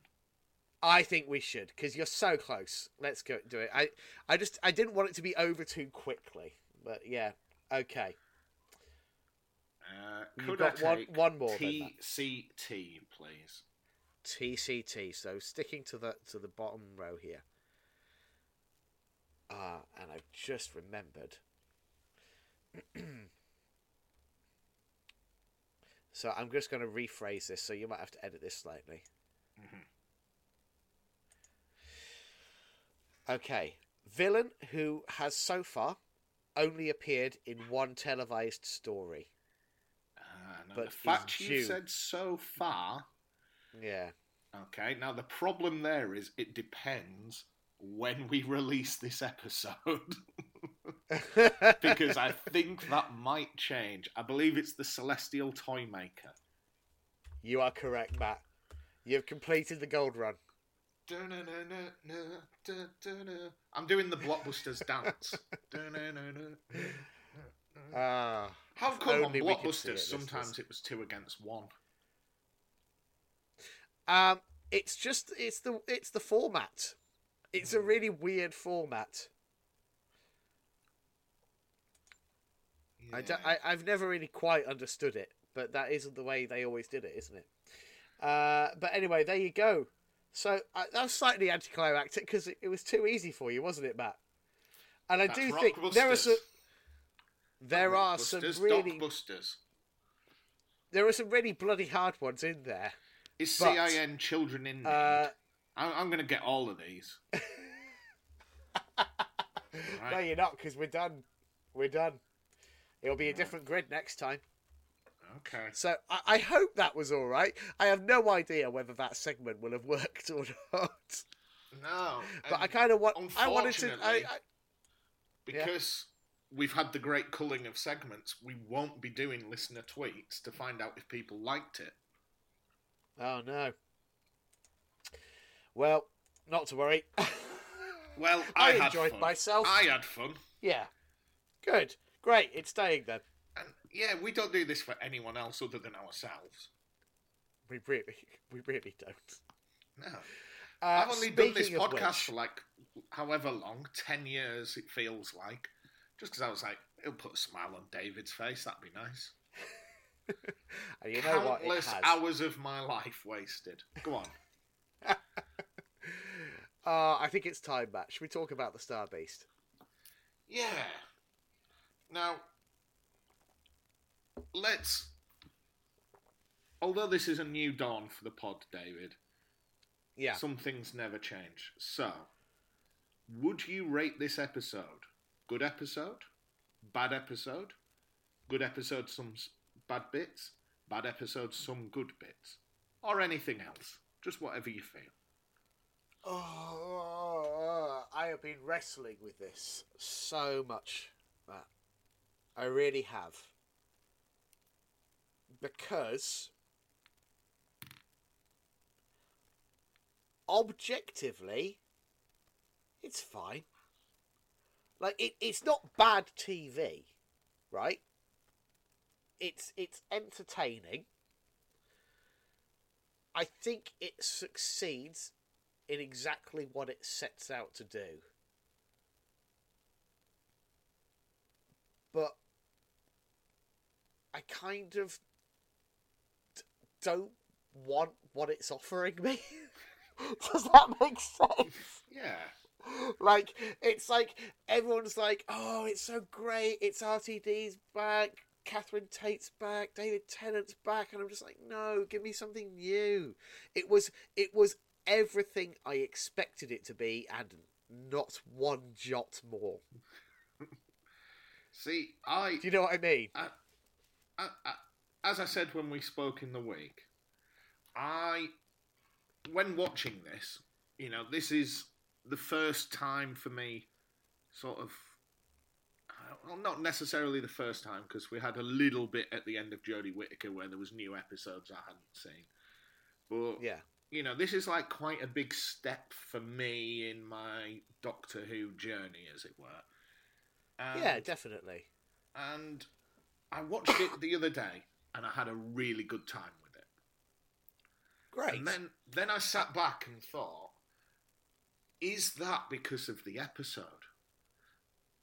I think we should because you're so close. Let's go do it. I, I just I didn't want it to be over too quickly, but yeah, okay. Uh, You've could got I one- take one more then, TCT, please? TCT. So sticking to the to the bottom row here. Ah, and I've just remembered. (clears throat) so I'm just going to rephrase this. So you might have to edit this slightly. Okay, villain who has so far only appeared in one televised story. Uh, now But the fact you said so far. Yeah. Okay, now the problem there is it depends when we (laughs) release this episode. (laughs) because I think that might change. I believe it's the Celestial Toy Maker. you are correct, Matt. You've completed the gold run. (laughs) I'm doing the blockbusters dance. Ah. How come on only we could see it, blockbusters listeners. sometimes it was two against one? Um, it's just it's the it's the format. It's a really weird format. I, don't, I I've never really quite understood it, but that isn't the way they always did it, isn't it? Uh, but anyway, there you go. So uh, that was slightly anticlimactic because it, it was too easy for you, wasn't it, Matt? And I That's do think there are some there are some really Dockbusters. there are some really bloody hard ones in there. Is But, CIN Children in Need? Uh, I'm, I'm going to get all of these. (laughs) No, you're not because we're done. We're done. It'll be a different grid next time. Okay. So I, I hope that was all right. I have no idea whether that segment will have (laughs) worked or not. No. But I kind of want. I wanted to. I, unfortunately, I, because we've had the great culling of segments, we won't be doing listener tweets to find out if people liked it. Oh no. Well, not to worry. (laughs) Well, I I, had enjoyed myself. I had fun. yeah. Good. Great. It's staying then. And yeah, we don't do this for anyone else other than ourselves. We really, we really don't. No. Uh, I've only done this podcast which- for like however long, 10 years it feels like. Just because I was like, it'll put a smile on David's face, that'd be nice. And (laughs) you know what? Countless has. hours of my life wasted. Go on. (laughs) Uh, I think it's time, Matt. Should we talk about the Star Beast? Yeah. Now, let's. Although this is a new dawn for the pod, David, Yeah. some things never change. So, would you rate this episode? Good episode? Bad episode? Good episode, some bad bits? Bad episodes, some good bits? Or anything else? Just whatever you feel. Oh, I have been wrestling with this so much. I really have. Because objectively, it's fine. Like it, it's not bad TV, right? It's it's entertaining. I think it succeeds in exactly what it sets out to do. But I kind of d- don't want what it's offering me. (laughs) Does that make sense? Yeah. like it's like everyone's like, "Oh, it's so great! It's RTD's back. Catherine Tate's back, David Tennant's back, and I'm just like, no, give me something new. It was it was everything I expected it to be, and not one jot more. See, I, Do you know what I mean? I, I, I, as I said when we spoke in the week, I, when watching this, you know, this is the first time for me, sort of. Well, not necessarily the first time because we had a little bit at the end of Jodie Whittaker where there was new episodes I hadn't seen, but Yeah. you know, this is like quite a big step for me in my Doctor Who journey, as it were. And, yeah, definitely. And I watched it the other day, and I had a really good time with it. Great. And then, then I sat back and thought, is that because of the episode?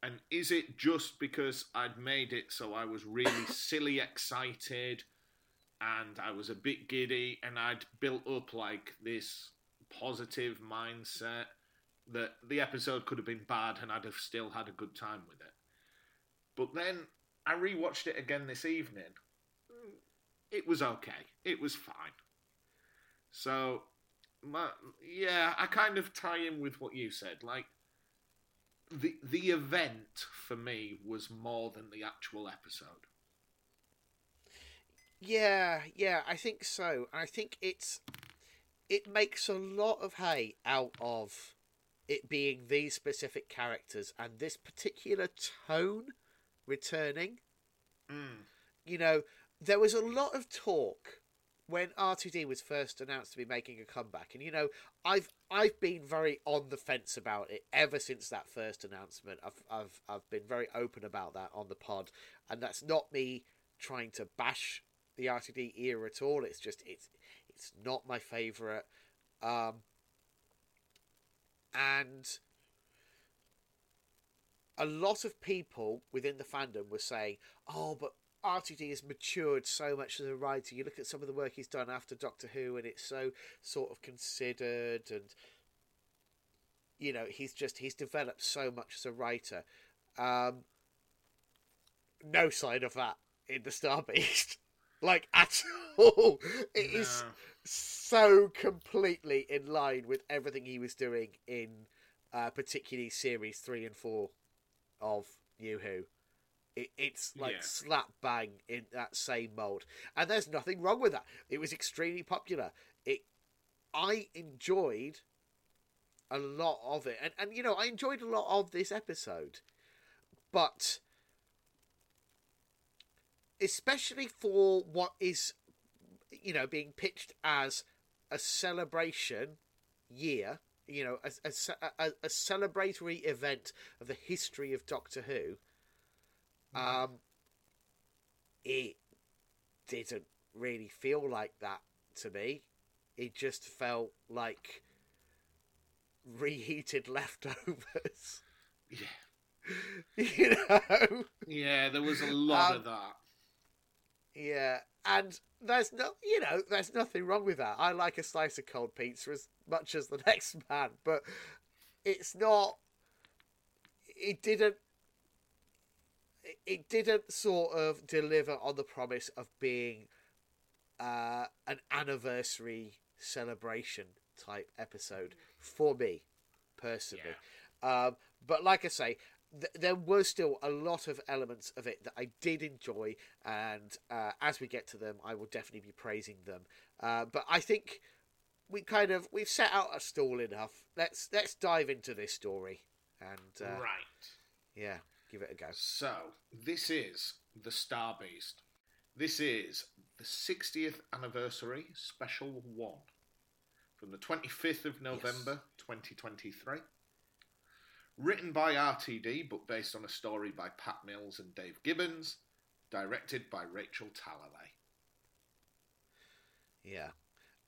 And is it just because I'd made it so I was really (coughs) silly excited and I was a bit giddy and I'd built up like this positive mindset that the episode could have been bad and I'd have still had a good time with it. But then I rewatched it again this evening. Mm. It was okay. It was fine. So, my, yeah, I kind of tie in with what you said. Like, the the event for me was more than the actual episode. Yeah, yeah, I think so. I think it's it makes a lot of hay out of it being these specific characters and this particular tone returning. Mm. You know, there was a lot of talk when RTD was first announced to be making a comeback, and you know, I've I've been very on the fence about it ever since that first announcement. I've I've I've been very open about that on the pod, and that's not me trying to bash the RTD era at all. It's just it's it's not my favorite, um, and a lot of people within the fandom were saying, "Oh, but RTD has matured so much as a writer. You look at some of the work he's done after Doctor Who, and it's so sort of considered, and you know, he's just he's developed so much as a writer." Um, no sign of that in the Star Beast, (laughs) like at all. It is No. so completely in line with everything he was doing in, uh, particularly series three and four of New Who. It, it's like Yeah. slap bang in that same mold, and there's nothing wrong with that. It was extremely popular. It, I enjoyed a lot of it, and and you know I enjoyed a lot of this episode, but especially for what is you know being pitched as a celebration year you know a, a, a, a celebratory event of the history of doctor who um it didn't really feel like that to me it just felt like reheated (laughs) leftovers Yeah. (laughs) you know Yeah, there was a lot Um, of that. Yeah, and there's no, you know, there's nothing wrong with that. I like a slice of cold pizza as much as the (laughs) next man, but it's not. It didn't. It- didn't sort of deliver on the promise of being uh, an anniversary celebration type episode for me personally. Um, but like I say, th- there were still a lot of elements of it that I did enjoy, and uh, as we get to them, I will definitely be praising them. Uh, but I think we kind of we've set out a stall enough. Let's let's dive into this story, and uh, right. yeah, give it a go. So, this is The Star Beast. This is the 60th anniversary special one from the 25th of November 2023. Written by RTD, but based on a story by Pat Mills and Dave Gibbons. Directed by Rachel Talalay. Yeah.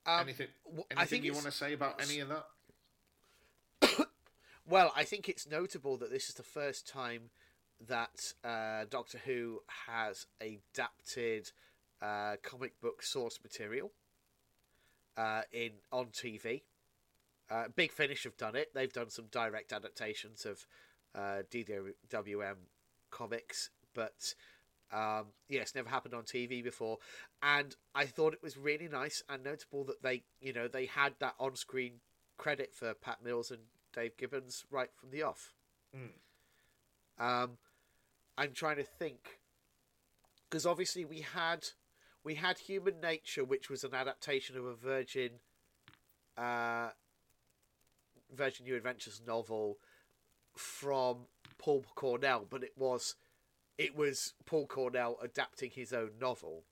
Um, anything anything I think you want to say about any of that? (coughs) Well, I think it's notable that this is the first time that uh, Doctor Who has adapted uh, comic book source material uh, in on TV. Uh, Big Finish have done it. They've done some direct adaptations of uh, DWM comics, but Um, yes, never happened on TV before, and I thought it was really nice and notable that they, you know, they had that on-screen credit for Pat Mills and Dave Gibbons right from the off. Um, I'm trying to think because obviously we had we had Human Nature, which was an adaptation of a Virgin uh, Virgin New Adventures novel from Paul Cornell, but it was it was Paul Cornell adapting his own novel.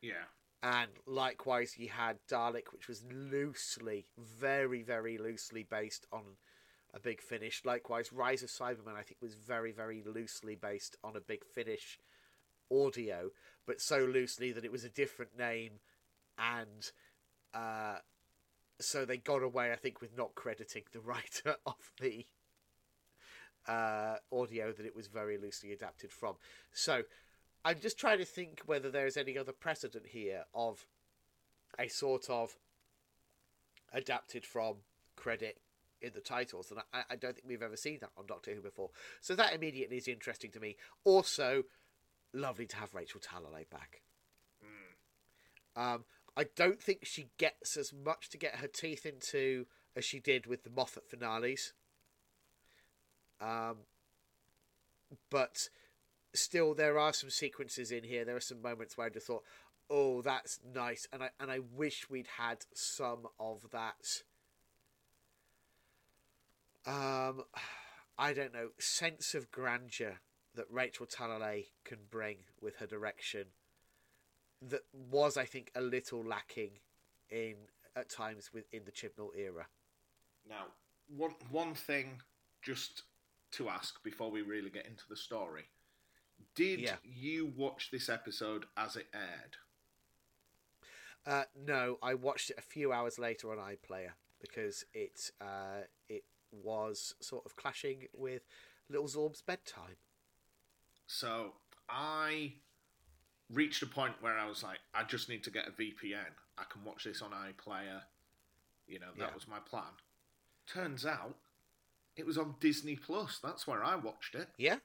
Yeah. And likewise, you had Dalek, which was loosely, very, very loosely based on a Big Finish. Likewise, Rise of Cyberman, I think, was very, very loosely based on a Big Finish audio, but so loosely that it was a different name, and uh, so they got away, I think, with not crediting the (laughs) writer of the uh, audio that it was very loosely adapted from. So I'm just trying to think whether there's any other precedent here of a sort of adapted from credit in the titles, and I, I don't think we've ever seen that on Doctor Who before. So that immediately is interesting to me. Also, lovely to have Rachel Talalay back. Um, I don't think she gets as much to get her teeth into as she did with the Moffat finales. Um, but still, there are some sequences in here. There are some moments where I just thought, "Oh, that's nice," and I and I wish we'd had some of that. Um, (sighs) I don't know sense of grandeur that Rachel Talalay can bring with her direction. That was, I think, a little lacking in at times within the Chibnall era. Now, one one thing just to ask before we really get into the story. Did Yeah. you watch this episode as it aired? Uh, no, I watched it a few hours later on iPlayer because it uh, it was sort of clashing with Little Zorb's bedtime. So I reached a point where I was like, I just need to get a VPN. I can watch this on iPlayer. You know, that Yeah. was my plan. Turns out it was on Disney Plus. That's where I watched it. Yeah,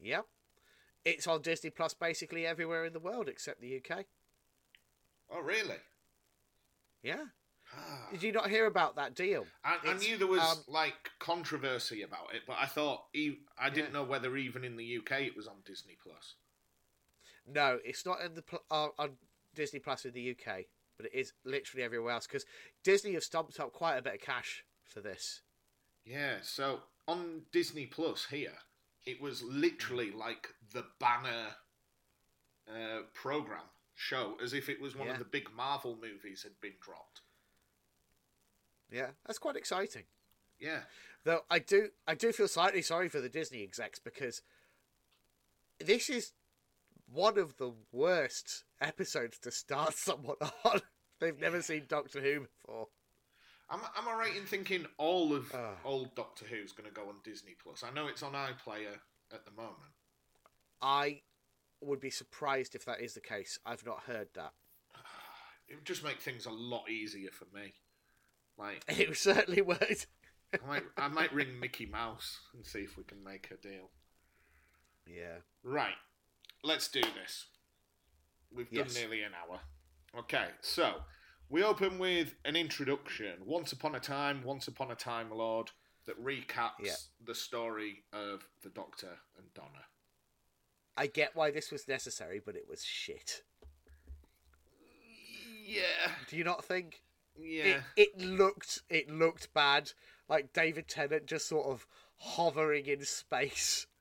yeah. It's on Disney Plus basically everywhere in the world except the UK. Oh, really? Yeah. Ah. Did you not hear about that deal? I, I knew there was um, like controversy about it, but I thought I didn't Yeah. know whether even in the UK it was on Disney Plus. No, it's not in the uh, on Disney Plus in the UK, but it is literally everywhere else because Disney have stumped up quite a bit of cash for this. Yeah, so on Disney Plus here, it was literally like the banner uh, program show, as if it was one Yeah. of the big Marvel movies had been dropped. Yeah, that's quite exciting. Yeah, Though I do, I do feel slightly sorry for the Disney execs because this is one of the worst episodes to start (laughs) someone on. They've never seen Doctor Who before. am, am I right in thinking all of Ah. old Doctor Who's going to go on Disney Plus? I know it's on iPlayer at the moment. I would be surprised if that is the case. I've not heard that. (sighs) It would just make things a lot easier for me. Like, (laughs) It certainly would. I might, I might ring Mickey Mouse and see if we can make a deal. Yeah. Right, let's do this. We've done nearly an hour. Okay, so we open with an introduction. Once upon a time, once upon a time, Lord, that recaps Yeah. the story of the Doctor and Donna. I get why this was necessary, but it was shit. Yeah, Do you not think? Yeah. It, it looked it looked bad. Like David Tennant just sort of hovering in space. (laughs)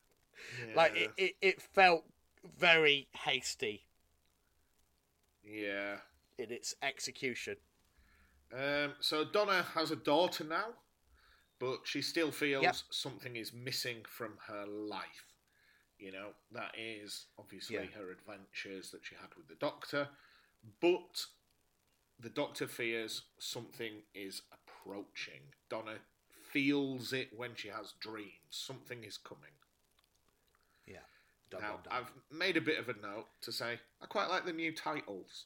Like it, it, it felt very hasty yeah. in its execution. Um, so Donna has a daughter now, but she still feels Yep. something is missing from her life. You know, that is obviously Yeah. her adventures that she had with the Doctor, but the Doctor fears something is approaching. Donna feels it when she has dreams. Something is coming. Yeah. Dum, now, dum, dum. I've made a bit of a note to say I quite like the new titles.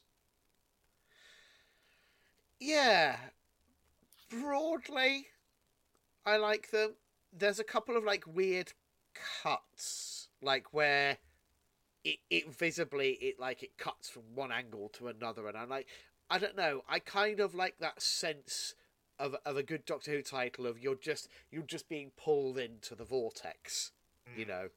Yeah. Broadly, I like them. There's a couple of like weird cuts, like where it, it visibly it like it cuts from one angle to another, and I'm like, I don't know, I kind of like that sense of of a good Doctor Who title of you're just you're just being pulled into the vortex, you mm. know,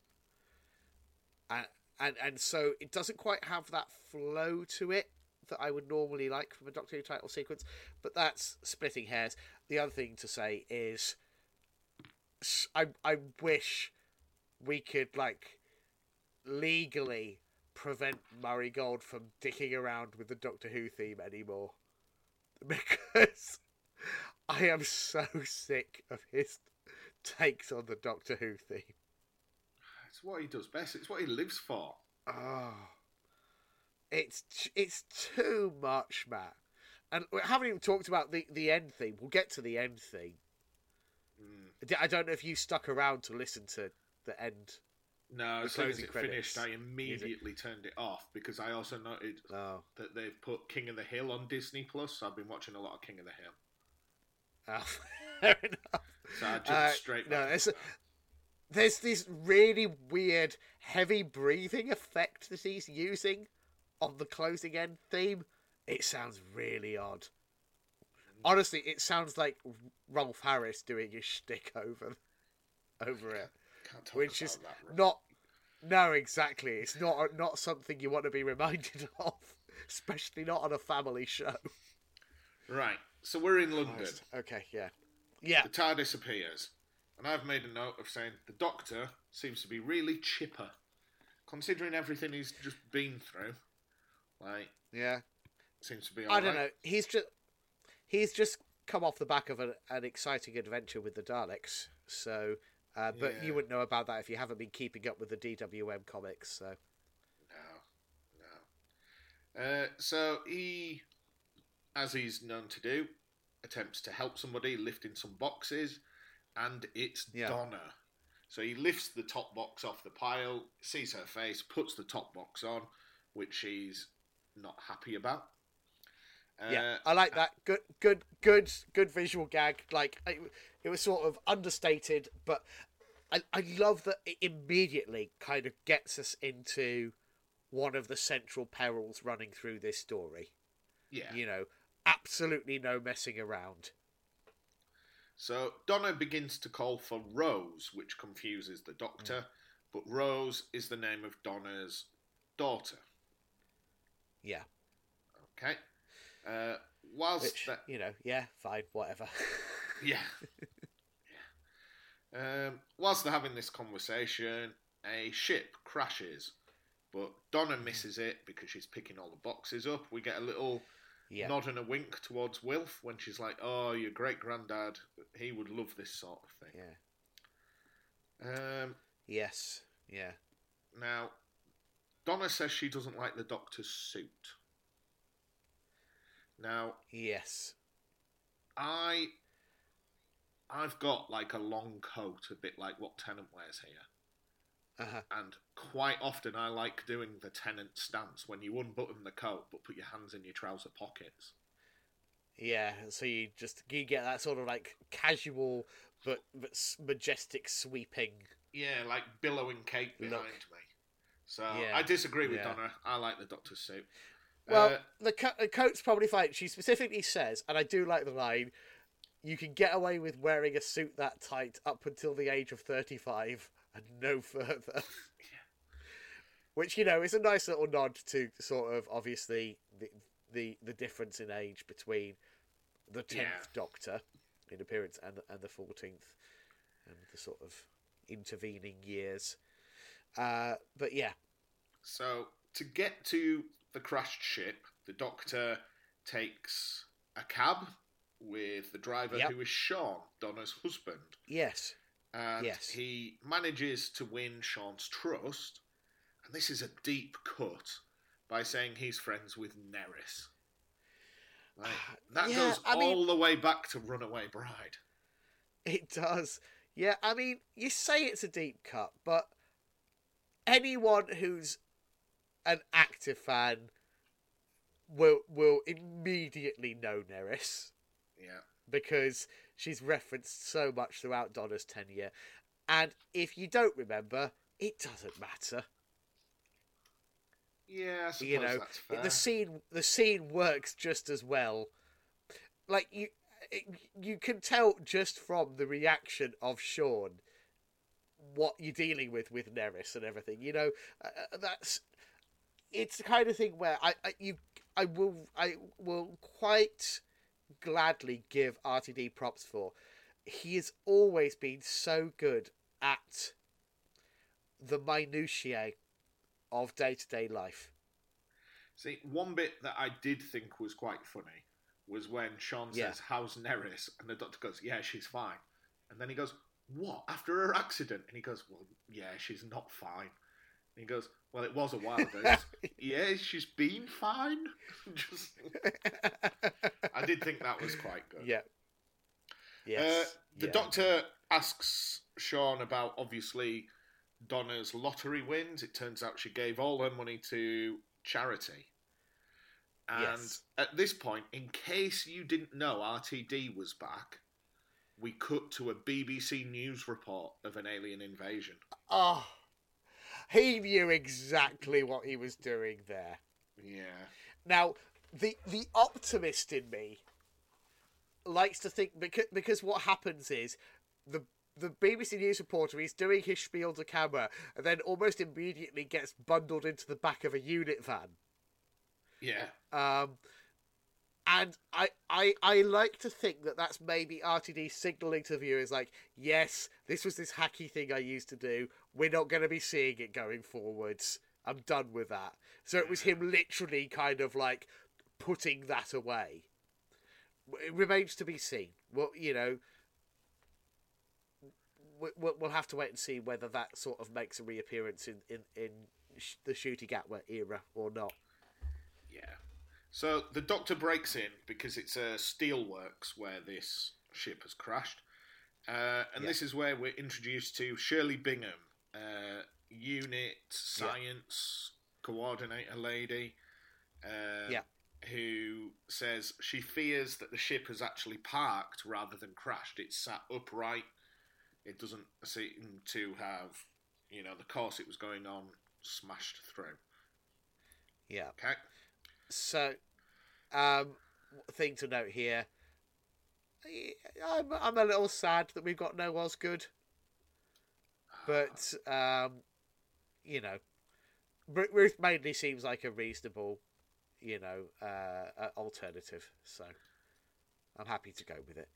and and and so it doesn't quite have that flow to it that I would normally like from a Doctor Who title sequence, but that's splitting hairs. The other thing to say is, I I wish we could like legally prevent Murray Gold from dicking around with the Doctor Who theme anymore, (laughs) because I am so sick of his takes on the Doctor Who theme. It's what he does best. It's what he lives for. Oh, it's it's too much, Matt. And we haven't even talked about the, the end theme. We'll get to the end theme. Hmm. I don't know if you stuck around to listen to the end. No, as soon as it credits finished, I immediately turned it off because I also noted Oh, that they've put King of the Hill on Disney Plus. So I've been watching a lot of King of the Hill. oh (laughs) fair enough. So I jumped Uh, straight no, into. There's this really weird heavy breathing effect that he's using on the closing end theme. It sounds really odd. Honestly, it sounds like Rolf Harris doing his shtick over over it. Can't which is that, right? not no exactly it's not not something you want to be reminded (laughs) of especially not on a family show Right. So we're in London. okay yeah yeah The TAR disappears, and I've made a note of saying the Doctor seems to be really chipper, considering everything he's just been through. Like, yeah seems to be. i don't alright. know he's just he's just come off the back of an, an exciting adventure with the daleks so uh, but Yeah. you wouldn't know about that if you haven't been keeping up with the dwm comics so No, no. Uh, so he, as he's known to do, attempts to help somebody lifting some boxes, and it's Yeah. Donna. So he lifts the top box off the pile, sees her face, puts the top box on, which she's not happy about. Uh, yeah, I like that. Good, good, good, good visual gag. Like it, it was sort of understated, but I, I love that it immediately kind of gets us into one of the central perils running through this story. yeah. You know, absolutely no messing around. So Donna begins to call for Rose, which confuses the Doctor, but Rose is the name of Donna's daughter. Yeah, Okay. Uh, whilst which that, you know, yeah, fine, whatever. (laughs) yeah. Um, whilst they're having this conversation, a ship crashes, but Donna misses it because she's picking all the boxes up. We get a little yeah, nod and a wink towards Wilf when she's like, "Oh, your great granddad, he would love this sort of thing." yeah, Um, yes, yeah, Now, Donna says she doesn't like the Doctor's suit. Now, yes, I, I've got like a long coat, a bit like what Tennant wears here, uh-huh. and quite often I like doing the Tennant stance when you unbutton the coat but put your hands in your trouser pockets. yeah. So you just you get that sort of like casual but but majestic sweeping Yeah, like billowing cape Look. behind me. So Yeah, I disagree with yeah. Donna. I like the Doctor's suit. Well, Uh, the, co- the coat's probably fine. She specifically says, and I do like the line, you can get away with wearing a suit that tight up until the age of 35 and no (laughs) further. Which, you know, is a nice little nod to sort of, obviously, the, the, the difference in age between the 10th Yeah. Doctor in appearance and, and the 14th and the sort of intervening years. Uh, but yeah, So to get to the crashed ship, the doctor takes a cab with the driver Yep. who is Sean, Donna's husband. yes. And Yes. he manages to win Sean's trust. And this is a deep cut by saying he's friends with Nerys. Like, ah, that Yeah, goes I mean- all the way back to Runaway Bride. It does. Yeah, I mean, you say it's a deep cut, but anyone who's an active fan will will immediately know Nerys Yeah. because she's referenced so much throughout Donna's tenure. And if you don't remember, it doesn't matter. Yeah, you know the scene the scene works just as well like you you can tell just from the reaction of Sean what you're dealing with with Nerys and everything you know uh, uh, that's it's the kind of thing where I, I you I will I will quite gladly give RTD props for he has always been so good at the minutiae of day-to-day life See, one bit that I did think was quite funny was when Sean says, Yeah. How's Nerys? And the doctor goes, Yeah, she's fine. And then he goes, What? After her accident? And he goes, Well, yeah, she's not fine. And he goes, Well, it was a while ago. (laughs) Yeah, she's been fine. (laughs) Just, I did think that was quite good. Yeah. Uh, Yes. the yeah. doctor asks Sean about obviously Donna's lottery wins. It turns out she gave all her money to charity. And Yes. at this point, in case you didn't know RTD was back, we cut to a BBC News report of an alien invasion. Oh, he knew exactly what he was doing there. Yeah. Now, the the optimist in me likes to think because because what happens is the the BBC News reporter is doing his spiel to camera and then almost immediately gets bundled into the back of a unit van. Yeah. Um, and I, I, I like to think that that's maybe RTD signaling to viewers like, yes, this was this hacky thing I used to do. We're not going to be seeing it going forwards. I'm done with that. So it was him literally kind of like putting that away. It remains to be seen. Well, you know, we- we'll, we'll have to wait and see whether that sort of makes a reappearance in in in the Ncuti Gatwa era or not. Yeah. So the doctor breaks in because it's a steelworks where this ship has crashed. Uh, and Yeah. this is where we're introduced to Shirley Bingham, uh, unit science coordinator lady, uh, Yeah. who says she fears that the ship has actually parked rather than crashed. It's sat upright. It doesn't seem to have, you know, the course it was going on smashed through. Yeah. Okay. So, um, thing to note here. I'm, I'm a little sad that we've got no Osgood, but um, you know, Ruth Madeley seems like a reasonable, you know, uh, alternative. So, I'm happy to go with it.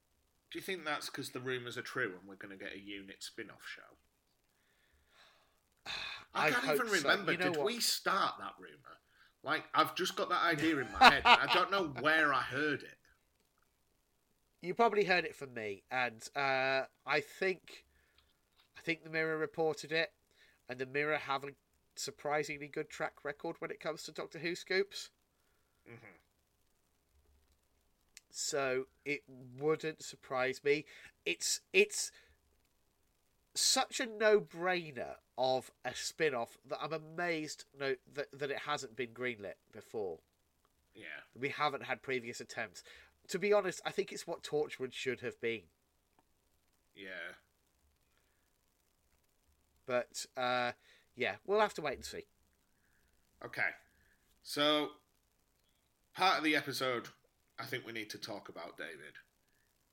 Do you think that's because the rumours are true and we're going to get a unit spin off show? (sighs) I, I can't even so. remember. You know Did what? we start that rumour? Like, I've just got that idea in my head. I don't know (laughs) where I heard it. You probably heard it from me, and uh, I think, I think the Mirror reported it, and the Mirror have a surprisingly good track record when it comes to Doctor Who scoops. Mhm. So it wouldn't surprise me. It's it's such a no-brainer of a spin-off that I'm amazed no that, that it hasn't been greenlit before. Yeah. We haven't had previous attempts. To be honest, I think it's what Torchwood should have been. Yeah. But uh, yeah, we'll have to wait and see. Okay. So, part of the episode I think we need to talk about, David,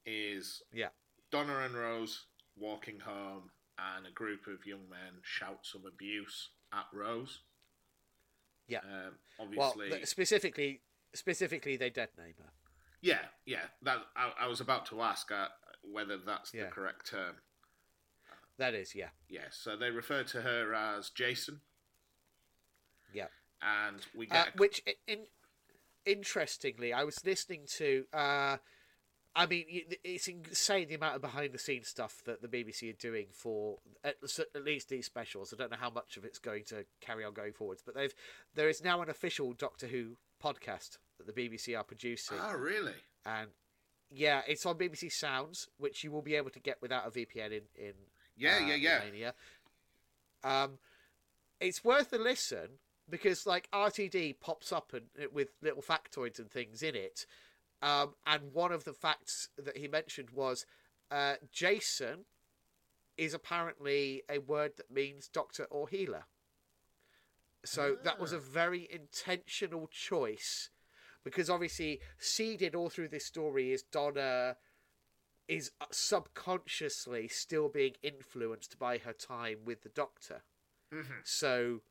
is Yeah. Donna and Rose walking home, and a group of young men shout some abuse at Rose. Yeah. Um, Well, obviously. th- specifically, specifically, they deadname her. Yeah, yeah. That I, I was about to ask uh, whether that's Yeah. the correct term. That is, yeah, Yes. So they refer to her as Jason, yeah. and we Uh, get a, which, in, in, interestingly, I was listening to. Uh, I mean, it's insane the amount of behind the scenes stuff that the BBC are doing for at, at least these specials. I don't know how much of it's going to carry on going forwards, but they've there is now an official Doctor Who podcast that the BBC are producing, oh really? and yeah, it's on BBC Sounds, which you will be able to get without a VPN in in Yeah, uh, yeah, yeah. Romania. Um, it's worth a listen because like RTD pops up and with little factoids and things in it. Um, and one of the facts that he mentioned was uh, Jason is apparently a word that means doctor or healer. So that was a very intentional choice because obviously seeded all through this story is Donna is uh, subconsciously still being influenced by her time with the doctor. So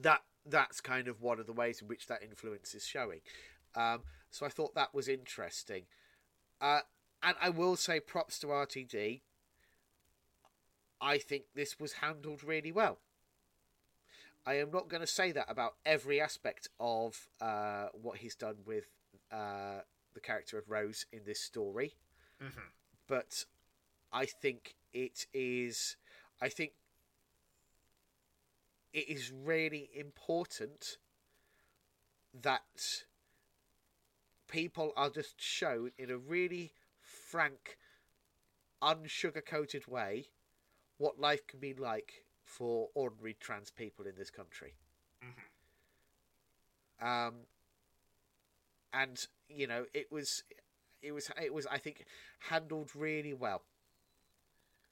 that that's kind of one of the ways in which that influence is showing. Um, so I thought that was interesting. Uh, and I will say props to RTD. I think this was handled really well. I am not going to say that about every aspect of uh, what he's done with uh, the character of Rose in this story, but I think it is. I think it is really important that people are just shown in a really frank, unsugar-coated way what life can be like for ordinary trans people in this country. Um, and you know, it was, it was, it was, I think, handled really well.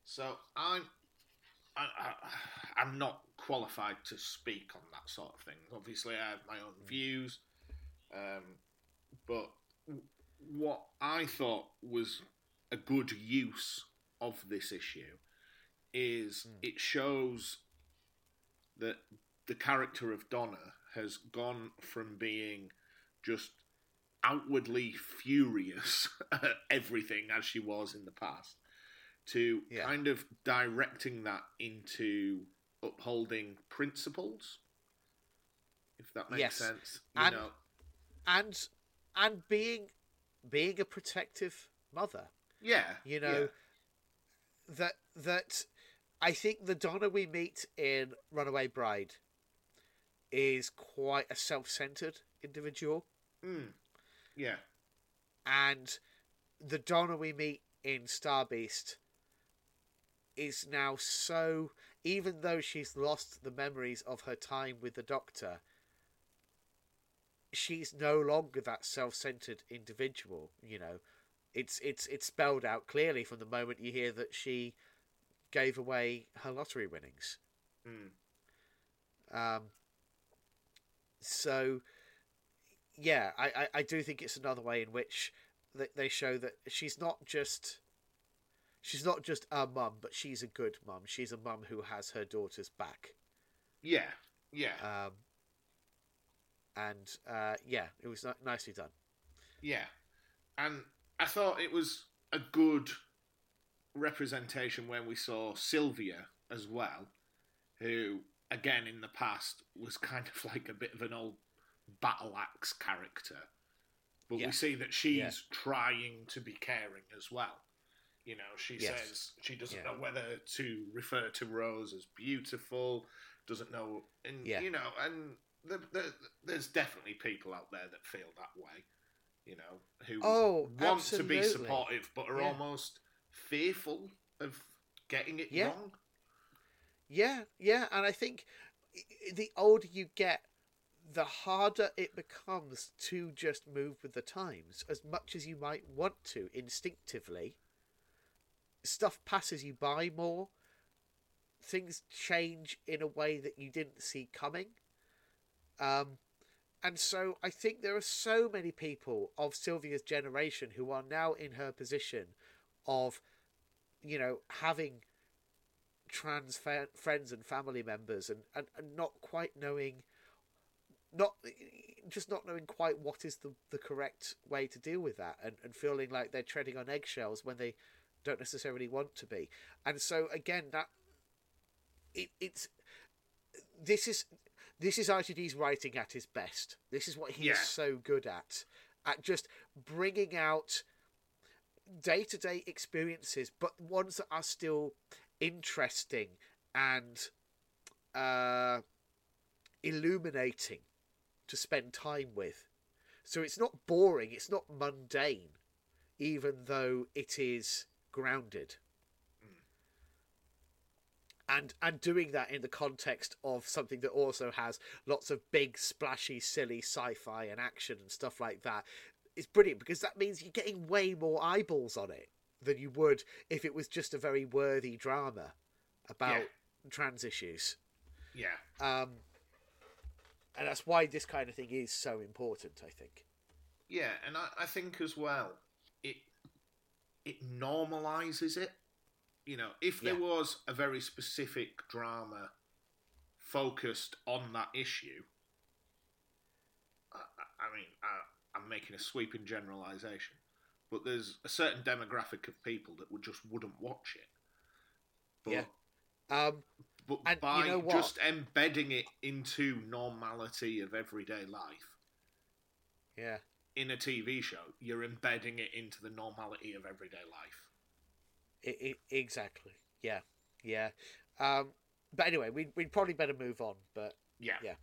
So I'm, I, I, I'm not qualified to speak on that sort of thing. Obviously, I have my own views, um, but what I thought was a good use of this issue is hmm. it shows that the character of Donna has gone from being just outwardly furious (laughs) at everything as she was in the past to Yeah. kind of directing that into upholding principles if that makes Yes. sense you And- know and and being being a protective mother yeah you know that that i think the donna we meet in runaway bride is quite a self-centered individual yeah, Mm. yeah. and the donna we meet in star beast is now so even though she's lost the memories of her time with the doctor she's no longer that self-centered individual you know. It's it's it's spelled out clearly from the moment you hear that she gave away her lottery winnings. Mm. um so yeah I, I i do think it's another way in which they, they show that she's not just she's not just a mum but she's a good mum. She's a mum who has her daughter's back. Yeah yeah. Um and uh yeah it was nicely done Yeah, and I thought it was a good representation when we saw Sylvia as well, who again in the past was kind of like a bit of an old battle axe character, but Yeah. we see that she's Yeah. trying to be caring as well. You know, she Yes. says she doesn't Yeah. know whether to refer to Rose as beautiful, doesn't know, and you know, and the, the, there's definitely people out there that feel that way. You know, who Oh, want to be supportive but are Yeah. almost fearful of getting it Yeah. wrong. Yeah, yeah, and I think the older you get, the harder it becomes to just move with the times. As much as you might want to instinctively, stuff passes you by more. Things change in a way that you didn't see coming. Um, and so I think there are so many people of Sylvia's generation who are now in her position of, you know, having trans fa- friends and family members and, and, and not quite knowing not just not knowing quite what is the, the correct way to deal with that and, and feeling like they're treading on eggshells when they don't necessarily want to be. And so again that it, it's this is this is RTD's writing at his best this is what he Yeah. is so good at at just bringing out day-to-day experiences but ones that are still interesting and uh, illuminating to spend time with. So it's not boring, it's not mundane, even though it is grounded. And and doing that in the context of something that also has lots of big, splashy, silly sci-fi and action and stuff like that is brilliant because that means you're getting way more eyeballs on it than you would if it was just a very worthy drama about Yeah. trans issues. Yeah, Um, and that's why this kind of thing is so important. I think. Yeah, and I, I think as well, it it normalizes it. You know, if there Yeah. was a very specific drama focused on that issue, I, I mean, I, I'm making a sweeping generalization, but there's a certain demographic of people that would just wouldn't watch it. But, Yeah. Um, But And you by know just embedding it into normality of everyday life yeah. in a TV show, you're embedding it into the normality of everyday life. I i exactly. Yeah. Yeah. Um, but anyway, we we'd probably better move on. But Yeah. Yeah.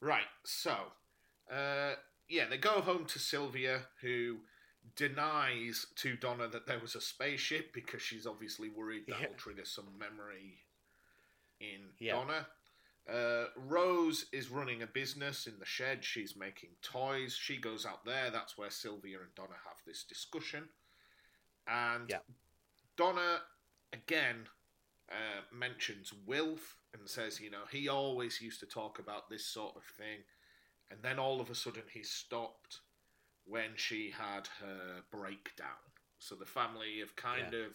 Right. So, uh, yeah, they go home to Sylvia, who denies to Donna that there was a spaceship because she's obviously worried that'll Yeah. trigger some memory in Yeah. Donna. Uh, Rose is running a business in the shed. She's making toys. She goes out there. That's where Sylvia and Donna have this discussion. And Yeah. Donna, again, uh, mentions Wilf and says, you know, he always used to talk about this sort of thing. And then all of a sudden he stopped when she had her breakdown. So the family have kind of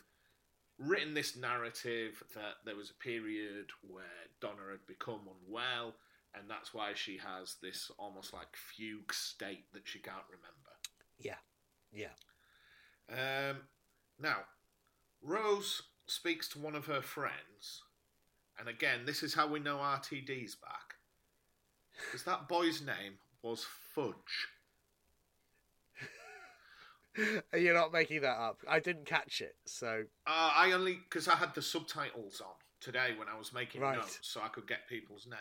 written this narrative that there was a period where Donna had become unwell, and that's why she has this almost like fugue state that she can't remember. yeah. Yeah. Um, now, Rose speaks to one of her friends, and again, this is how we know RTD's back. Because that boy's name was Fudge. (laughs) You're not making that up. I didn't catch it, so Uh, I only because I had the subtitles on today when I was making Right. notes, so I could get people's name.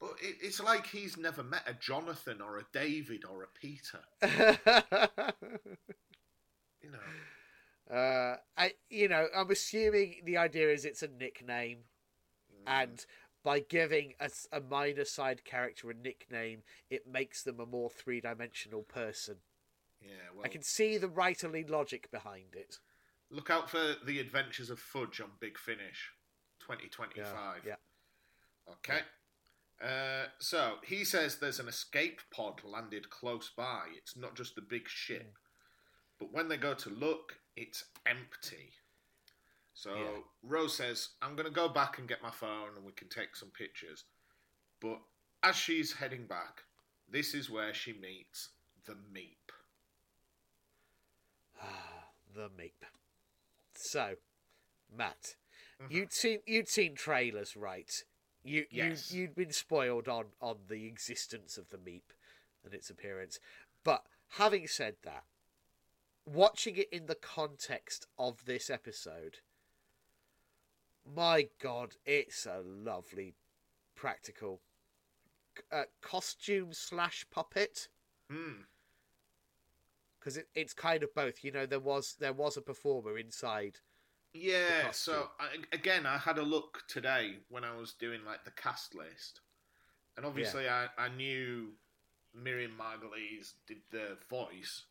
But it, it's like he's never met a Jonathan or a David or a Peter. (laughs) You know, uh, I you know I'm assuming the idea is it's a nickname, and by giving a minor side character a nickname, it makes them a more three dimensional person. yeah. Well, I can see the writerly logic behind it. look out for the Adventures of Fudge on Big Finish, 2025. Yeah. Okay. Uh, so he says there's an escape pod landed close by. It's not just a big ship. But when they go to look, it's empty. So Yeah. Rose says, I'm going to go back and get my phone and we can take some pictures. But as she's heading back, this is where she meets the Meep. (sighs) the Meep. So, Matt, Mm-hmm. you'd seen you'd seen trailers, right? You Yes. you you'd been spoiled on on the existence of the Meep and its appearance. But having said that, watching it in the context of this episode, my God, it's a lovely practical uh, costume slash puppet Hmm. because it, it's kind of both. You know, there was there was a performer inside. Yeah, so I, again, I had a look today when I was doing like the cast list, and obviously I, I knew Miriam Margolyes did the voice,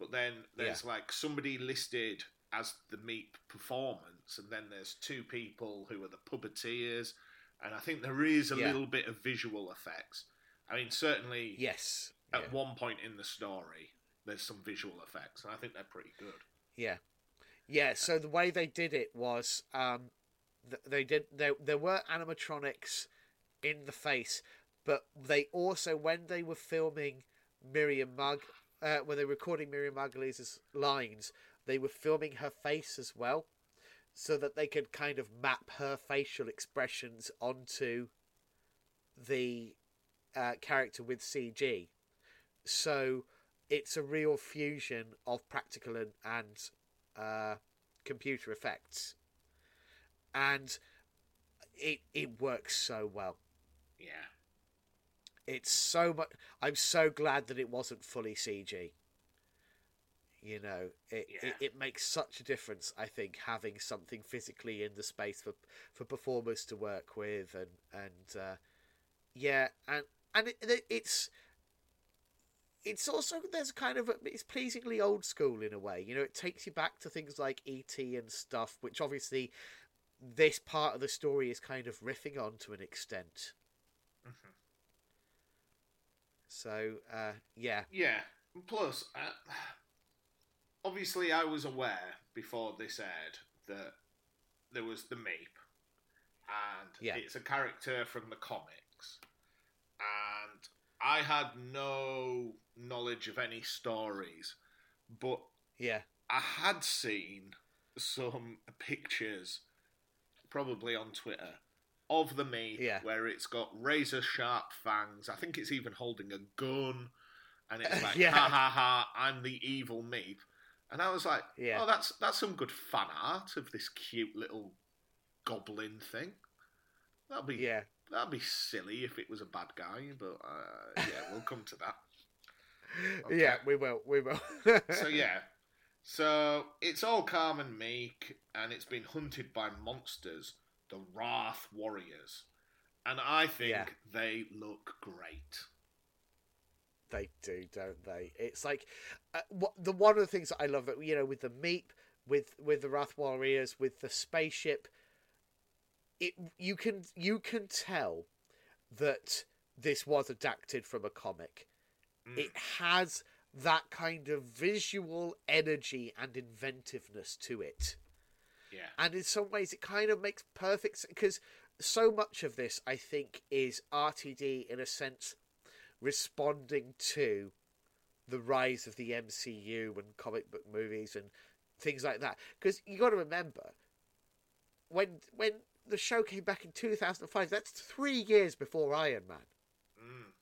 but then there's like somebody listed as the Meep performance, and then there's two people who are the puppeteers, and I think there is a Yeah. little bit of visual effects. I mean, certainly Yes. at yeah. one point in the story, there's some visual effects, and I think they're pretty good. Yeah, yeah. So the way they did it was, um, they did there. There were animatronics in the face, but they also when they were filming Miriam Mag, uh, when they were recording Miriam Margolyes' lines, they were filming her face as well, so that they could kind of map her facial expressions onto the uh, character with CG. So it's a real fusion of practical and, and uh, computer effects, and it it works so well. Yeah. It's so much. I'm so glad that it wasn't fully CG. You know, it, Yeah. it it makes such a difference. I think having something physically in the space for for performers to work with, and and uh, yeah, and and it, it- it's it's also there's kind of a, it's pleasingly old school in a way. You know, it takes you back to things like ET and stuff, which obviously this part of the story is kind of riffing on to an extent. So uh, yeah, Yeah. Plus, uh, obviously, I was aware before this aired that there was the Meep, and Yeah. it's a character from the comics, and I had no knowledge of any stories, but yeah, I had seen some pictures, probably on Twitter, of the me Yeah. where it's got razor sharp fangs. I think it's even holding a gun, and it's (laughs) like, Yeah. ha ha ha, I'm the evil me. And I was like, Yeah. oh, that's that's some good fan art of this cute little goblin thing. That'd be yeah, that'd be silly if it was a bad guy, but uh, yeah, we'll come to that. (laughs) yeah. We will, we will. (laughs) so yeah, so it's all calm and meek, and it's been hunted by monsters, the Wrath Warriors, and I think Yeah. they look great. They do, don't they? It's like uh, what the one of the things that I love that you know with the Meep, with with the Wrath Warriors, with the spaceship. It you can you can tell that this was adapted from a comic. Mm. It has that kind of visual energy and inventiveness to it. Yeah, and in some ways it kind of makes perfect sense because so much of this i think is rtd in a sense responding to the rise of the mcu and comic book movies and things like that because you got to remember when when the show came back in 2005 that's three years before iron man mm.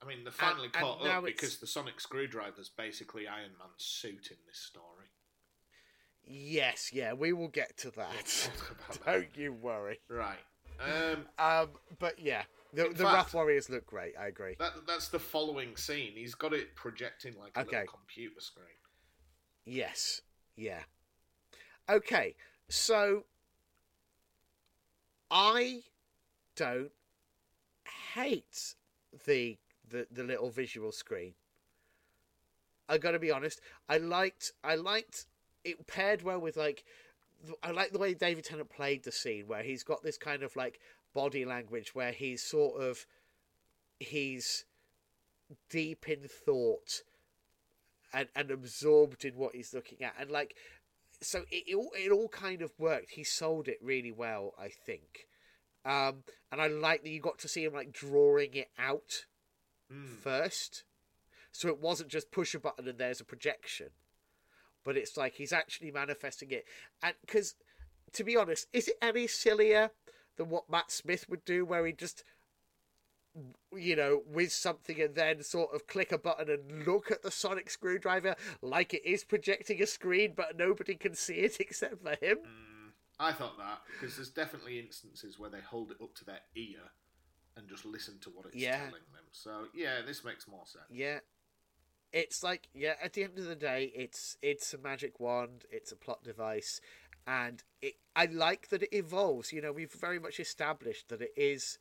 I mean, they finally and caught now up it's- because the Sonic Screwdriver's basically Iron Man's suit in this story. Yes yeah we will get to (laughs) that don't you worry Right. Um, um but yeah the, the fact- wrath warriors look great i agree that that's the following scene. He's got it projecting like a Okay. computer screen. Yes. Yeah. Okay. So I don't hate the the, the little visual screen. I got to be honest. I liked I liked it paired well with like I like the way David Tennant played the scene where he's got this kind of like body language where he's sort of he's deep in thought and, and absorbed in what he's looking at. And like so it, it, all, it all kind of worked. He sold it really well i think. Um and i like that you got to see him like drawing it out Mm. first. So it wasn't just push a button and there's a projection but it's like he's actually manifesting it and because to be honest is it any sillier than what matt smith would do where he just you know, with something and then sort of click a button and look at the sonic screwdriver like it is projecting a screen, but nobody can see it (laughs) except for him. Mm, I thought that because there's definitely instances where they hold it up to their ear and just listen to what it's Yeah. telling them. So yeah, this makes more sense. Yeah. It's like, yeah, at the end of the day, it's it's a magic wand, it's a plot device, and it I like that it evolves. You know, we've very much established that it is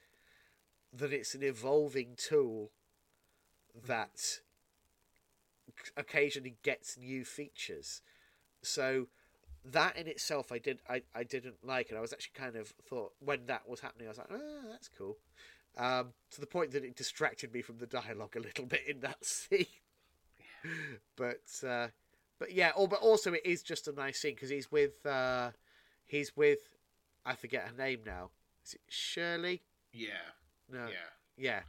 that it's an evolving tool that occasionally gets new features. So that in itself I did I, I didn't like and I was actually kind of thought when that was happening I was like, oh that's cool. Um, to the point that it distracted me from the dialogue a little bit in that (laughs) scene. But uh, but yeah, or but also it is just a nice scene because he's with uh, he's with I forget her name now. Is it Shirley? Yeah, No. yeah, Yeah.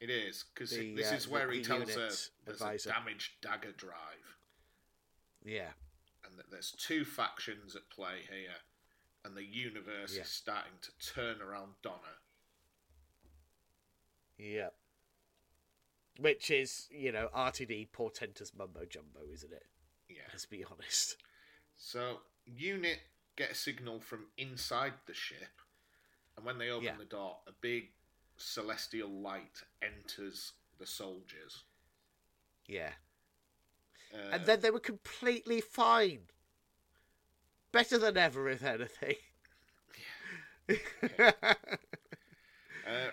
it is because this uh, is where he tells her there's advisor. a damaged dagger drive, Yeah. and that there's two factions at play here, and the universe Yeah. is starting to turn around Donna. Yeah. Which is, you know, RTD portentous mumbo jumbo, isn't it? Yeah. Let's be honest. So unit get a signal from inside the ship, and when they open Yeah. the door, a big celestial light enters the soldiers. Yeah. Uh, And then they were completely fine. Better than ever, if anything. (laughs) uh,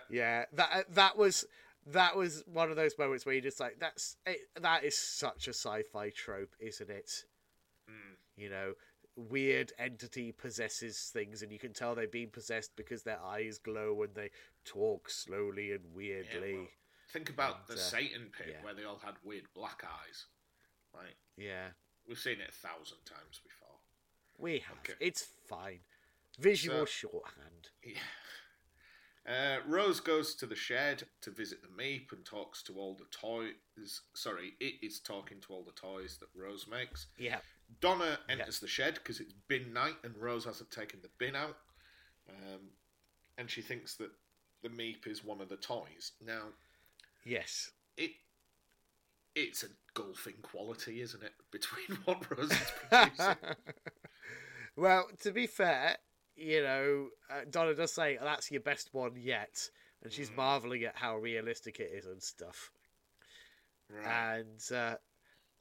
yeah, that that was that was one of those moments where you just like that's it, that is such a sci-fi trope, isn't it? mm, You know, weird entity possesses things, and you can tell they've been possessed because their eyes glow and they talk slowly and yeah, weirdly. well, Think about And, the uh, Satan pit yeah. where they all had weird black eyes. Like Yeah, we've seen it a thousand times before. we have. Okay. It's fine. Visual So- shorthand. Yeah. Uh, Rose goes to the shed to visit the Meep and talks to all the toys. Sorry, it is talking to all the toys that Rose makes. Yeah, Donna enters the shed because it's bin night and Rose hasn't taken the bin out. Um, and she thinks that the Meep is one of the toys. Now, yes. it it's a golfing quality, isn't it, between (laughs) what Rose is (laughs) producing? well, to be fair, you know, uh, Donna does say that's your best one yet, and she's Mm. marveling at how realistic it is and stuff. right. And uh,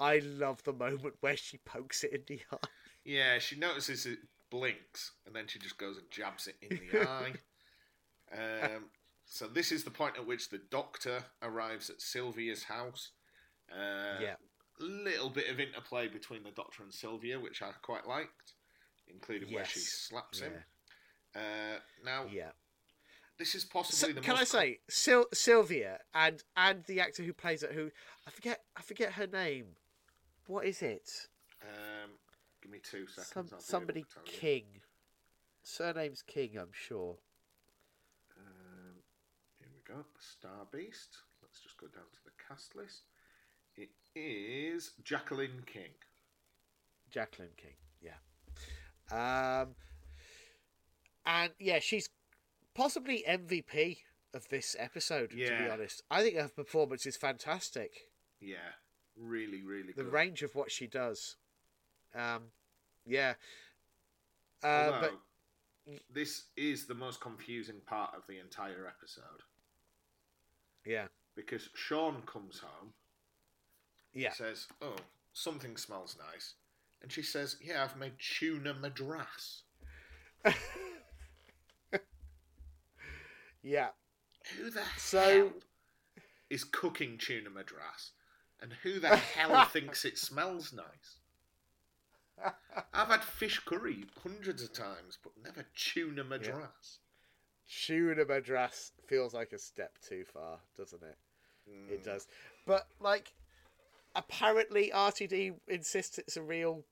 I love the moment where she pokes it in the (laughs) eye. Yeah, she notices it blinks, and then she just goes and jabs it in the eye. (laughs) Um, so this is the point at which the doctor arrives at Sylvia's house. Uh, yeah, little bit of interplay between the doctor and Sylvia, which I quite liked, including where she Yes. slaps him. Uh, now, yeah. this is So, possibly the can I say Syl- Sylvia and and the actor who plays it, who I forget, I forget her name. What is it? Um, give me two seconds. Some, I'll be able somebody to tell you. King. Surname's King, I'm sure. Um, here we go. Star Beast. Let's just go down to the cast list. It is Jacqueline King. Jacqueline King, yeah. Um, and yeah, she's possibly MVP of this episode. To be honest, I think her performance is fantastic. Yeah, really, really The good. range of what she does, um, yeah. Uh, Although, but this is the most confusing part of the entire episode yeah, because Sean comes home, yeah, says, "Oh, something smells nice," and she says, "Yeah, I've made tuna madras." (laughs) yeah. Who the So- hell is cooking tuna madras? And who the hell (laughs) thinks it smells nice? (laughs) I've had fish curry hundreds of times, but never tuna madras. Tuna Madras feels like a step too far, doesn't it? Mm. It does. But like apparently RTD insists it's a real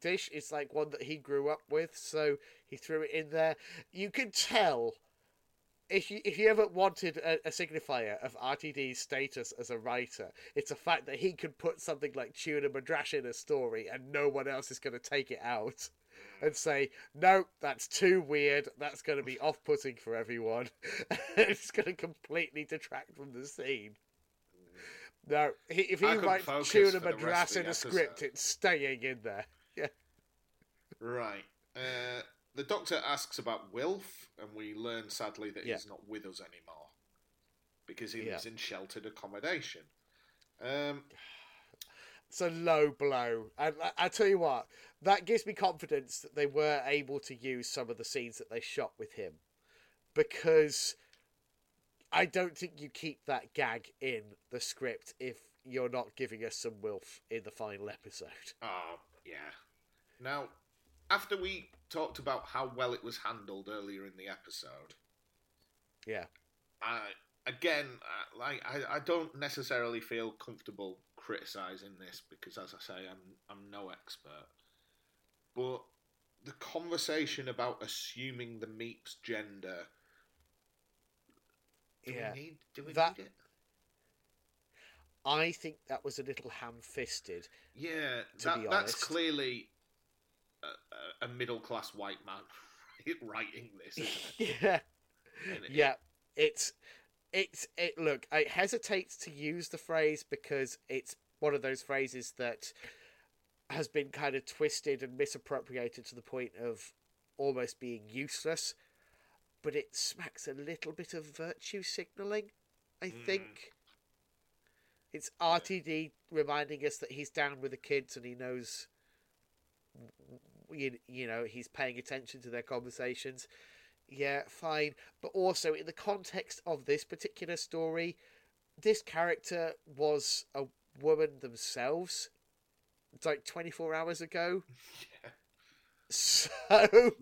dish. It's like one that he grew up with, so he threw it in there. You can tell if you if you ever wanted a, a signifier of RTD's status as a writer, it's the fact that he can put something like tuna madras in a story and no one else is going to take it out and say, no, that's too weird. That's going to be off putting for everyone. (laughs) it's going to completely detract from the scene. No, he, if he writes tuna for the rest madras in a script, it's staying in there. (laughs) Yeah. Right. Uh, the doctor asks about Wilf, and we learn sadly that Yeah. he's not with us anymore because he Yeah. lives in sheltered accommodation. Um, It's a low blow. And I, I tell you what, that gives me confidence that they were able to use some of the scenes that they shot with him. Because I don't think you keep that gag in the script if you're not giving us some Wilf in the final episode. oh, (laughs) yeah. Now, after we talked about how well it was handled earlier in the episode, Yeah. I again, I- like I, I don't necessarily feel comfortable criticizing this because, as I say, I'm I'm no expert. But the conversation about assuming the meep's gender, do Yeah. we need do we That- need it? I think that was a little ham fisted. Yeah, to that, that's clearly a, a, middle class white man (laughs) writing this, isn't it? (laughs) yeah. It- Yeah. It's it's it look, I hesitates to use the phrase because it's one of those phrases that has been kind of twisted and misappropriated to the point of almost being useless. But it smacks a little bit of virtue signaling, I Mm. think. It's RTD reminding us that he's down with the kids and he knows you, you know he's paying attention to their conversations yeah fine but also in the context of this particular story this character was a woman themselves it's like 24 hours ago (laughs) Yeah. (laughs) so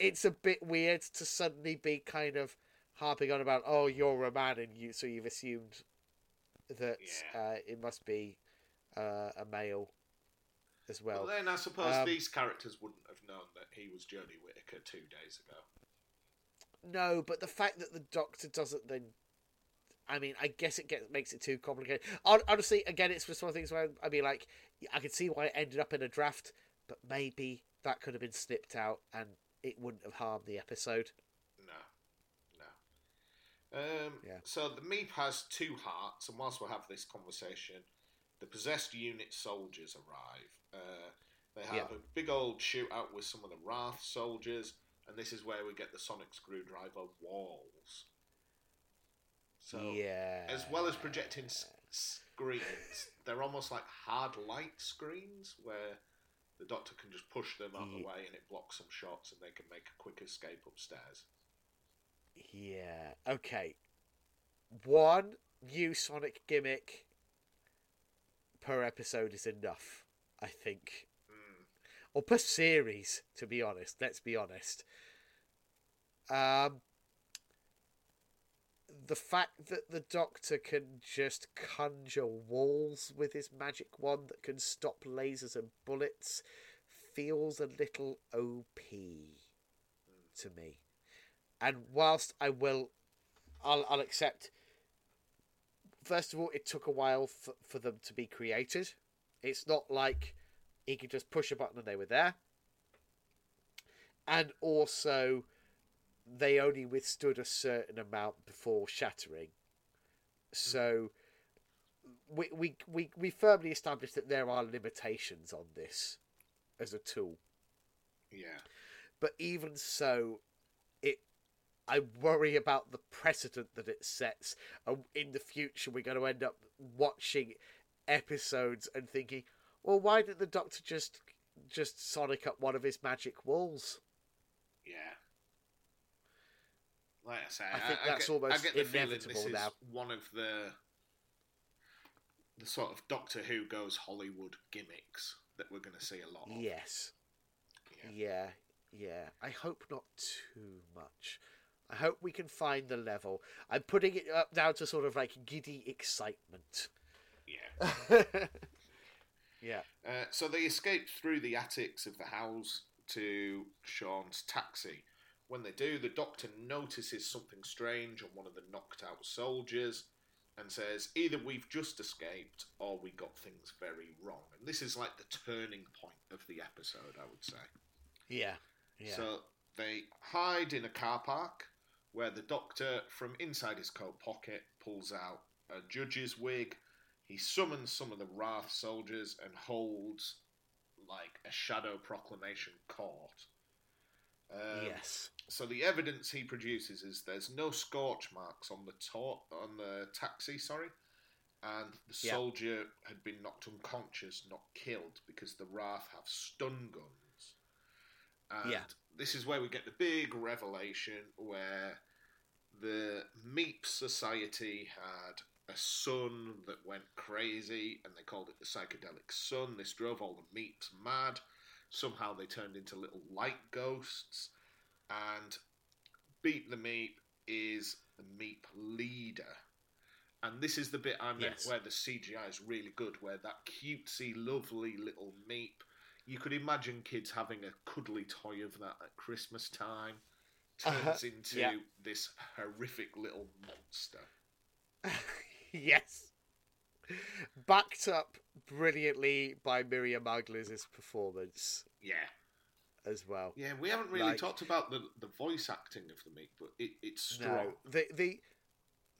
it's a bit weird to suddenly be kind of harping on about oh you're a man and you so you've assumed that Yeah. uh, it must be uh, a male as well. Well, then I suppose um, these characters wouldn't have known that he was Jodie Whittaker two days ago. No, but the fact that the Doctor doesn't then. I mean, I guess it gets makes it too complicated. Honestly, again, it's just one of the things where I mean, like, I can see why it ended up in a draft, but maybe that could have been snipped out and it wouldn't have harmed the episode. No, no. Um, Yeah. So the Meep has two hearts, and whilst we have this conversation, the possessed unit soldiers arrive. Uh, they have Yeah. a big old shootout with some of the Wrath soldiers, and this is where we get the sonic screwdriver walls. So, yeah. as well as projecting s- screens, they're almost like hard light screens where the Doctor can just push them out of the way and it blocks some shots, and they can make a quick escape upstairs. Yeah. Okay. One new Sonic gimmick per episode is enough, I think. Mm. Or per series, to be honest. Let's be honest. Um, the fact that the Doctor can just conjure walls with his magic wand that can stop lasers and bullets feels a little OP to me. And whilst I will, I'll, I'll accept. First of all, it took a while for, for them to be created. It's not like he could just push a button and they were there. And also, they only withstood a certain amount before shattering. Hmm. So, we, we, we, we firmly established that there are limitations on this as a tool. Yeah. But even so, it I worry about the precedent that it sets. And in the future, we're going to end up watching episodes and thinking, well, why didn't the Doctor just just sonic up one of his magic walls? Yeah. Like I say, I think that's get, almost I get the feeling this inevitable is now. one of the the sort of Doctor Who goes Hollywood gimmicks that we're going to see a lot of. Yes. Yeah. Yeah, yeah. I hope not too much. I hope we can find the level. I'm putting it up now to sort of like giddy excitement. Yeah. (laughs) yeah. Uh, so they escape through the attics of the house to Sean's taxi. When they do, the doctor notices something strange on one of the knocked out soldiers and says, either we've just escaped or we got things very wrong. And this is like the turning point of the episode, I would say. Yeah. Yeah. So they hide in a car park where the doctor, from inside his coat pocket, pulls out a judge's wig. He summons some of the Wrath soldiers and holds like a shadow proclamation court. Um, yes. So the evidence he produces is there's no scorch marks on the to- on the taxi, sorry, and the Yeah. soldier had been knocked unconscious, not killed, because the Wrath have stun guns. And Yeah. this is where we get the big revelation where the Meep Society had a sun that went crazy, and they called it the psychedelic sun. This drove all the Meeps mad. Somehow they turned into little light ghosts, and Beep the Meep is the Meep leader. And this is the bit I meant Yes. where the CGI is really good, where that cutesy, lovely little Meep, you could imagine kids having a cuddly toy of that at Christmas time, turns Uh-huh. into Yeah. this horrific little monster. (laughs) yes. Backed up brilliantly by Miriam Margolyes' performance Yeah. as well. Yeah, we haven't really Like- talked about the, the voice acting of the Meep, but it, it's strong. No, the the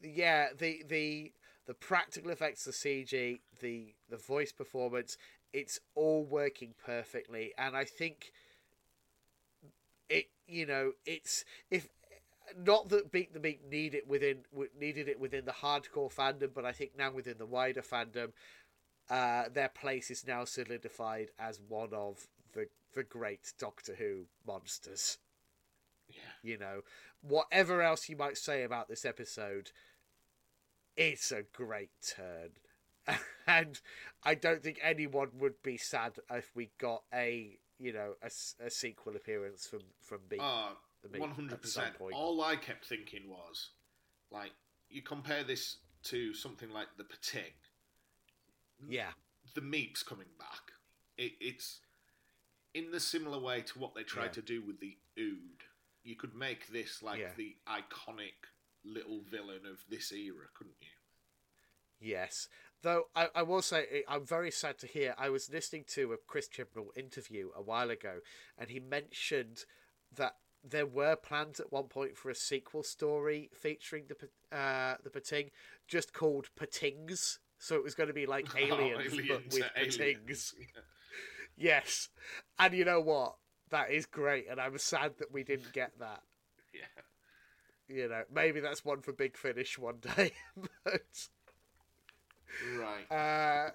yeah the the the practical effects, the CG, the the voice performance, it's all working perfectly, and I think it you know it's if not that Beep the Meep need it within needed it within the hardcore fandom, but I think now within the wider fandom, uh, their place is now solidified as one of the the great Doctor Who monsters Yeah. you know whatever else you might say about this episode it's a great turn (laughs) and i don't think anyone would be sad if we got a you know a, a sequel appearance from from Beep. The Meep One hundred percent. All I kept thinking was, like, you compare this to something like the Pting. Yeah, The Meep's coming back. It, it's in the similar way to what they tried Yeah. to do with the Ood. You could make this like Yeah. the iconic little villain of this era, couldn't you? Yes. Though I, I will say I'm very sad to hear. I was listening to a Chris Chibnall interview a while ago, and he mentioned that there were plans at one point for a sequel story featuring the uh, the Pting, just called Ptings. So it was going to be like (laughs) aliens, Oh, but with Ptings. (laughs) aliens. Yes, and you know what? That is great, and I'm sad that we didn't get (laughs) that. yeah. You know, maybe that's one for Big Finish one day. but Right. uh,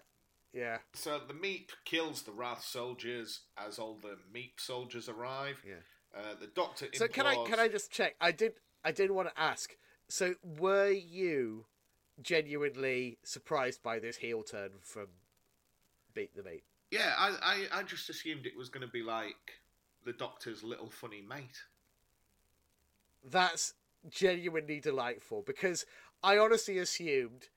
yeah, So the Meep kills the Wrath soldiers as all the Meep soldiers arrive. Yeah. Uh, the Doctor So can I can I just check? I did I did want to ask. So were you genuinely surprised by this heel turn from Beep the Meep? Yeah, I, I, I just assumed it was going to be like the Doctor's little funny mate. That's genuinely delightful because I honestly assumed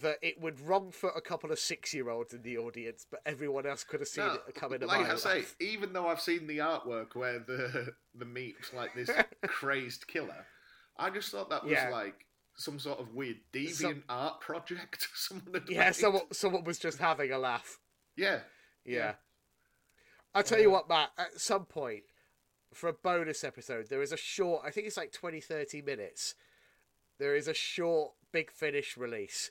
that it would wrong foot a couple of six year olds in the audience, but everyone else could have seen No, it coming like I say, off. even though I've seen the artwork where the (laughs) the Meep's like this (laughs) crazed killer, I just thought that was Yeah. like some sort of weird deviant Some- art project (laughs) someone had Yeah, made. someone someone was just having a laugh. Yeah, Yeah. Yeah. I'll tell you uh, what, Matt, at some point, for a bonus episode, there is a short, I think it's like 20, 30 minutes. There is a short Big Finish release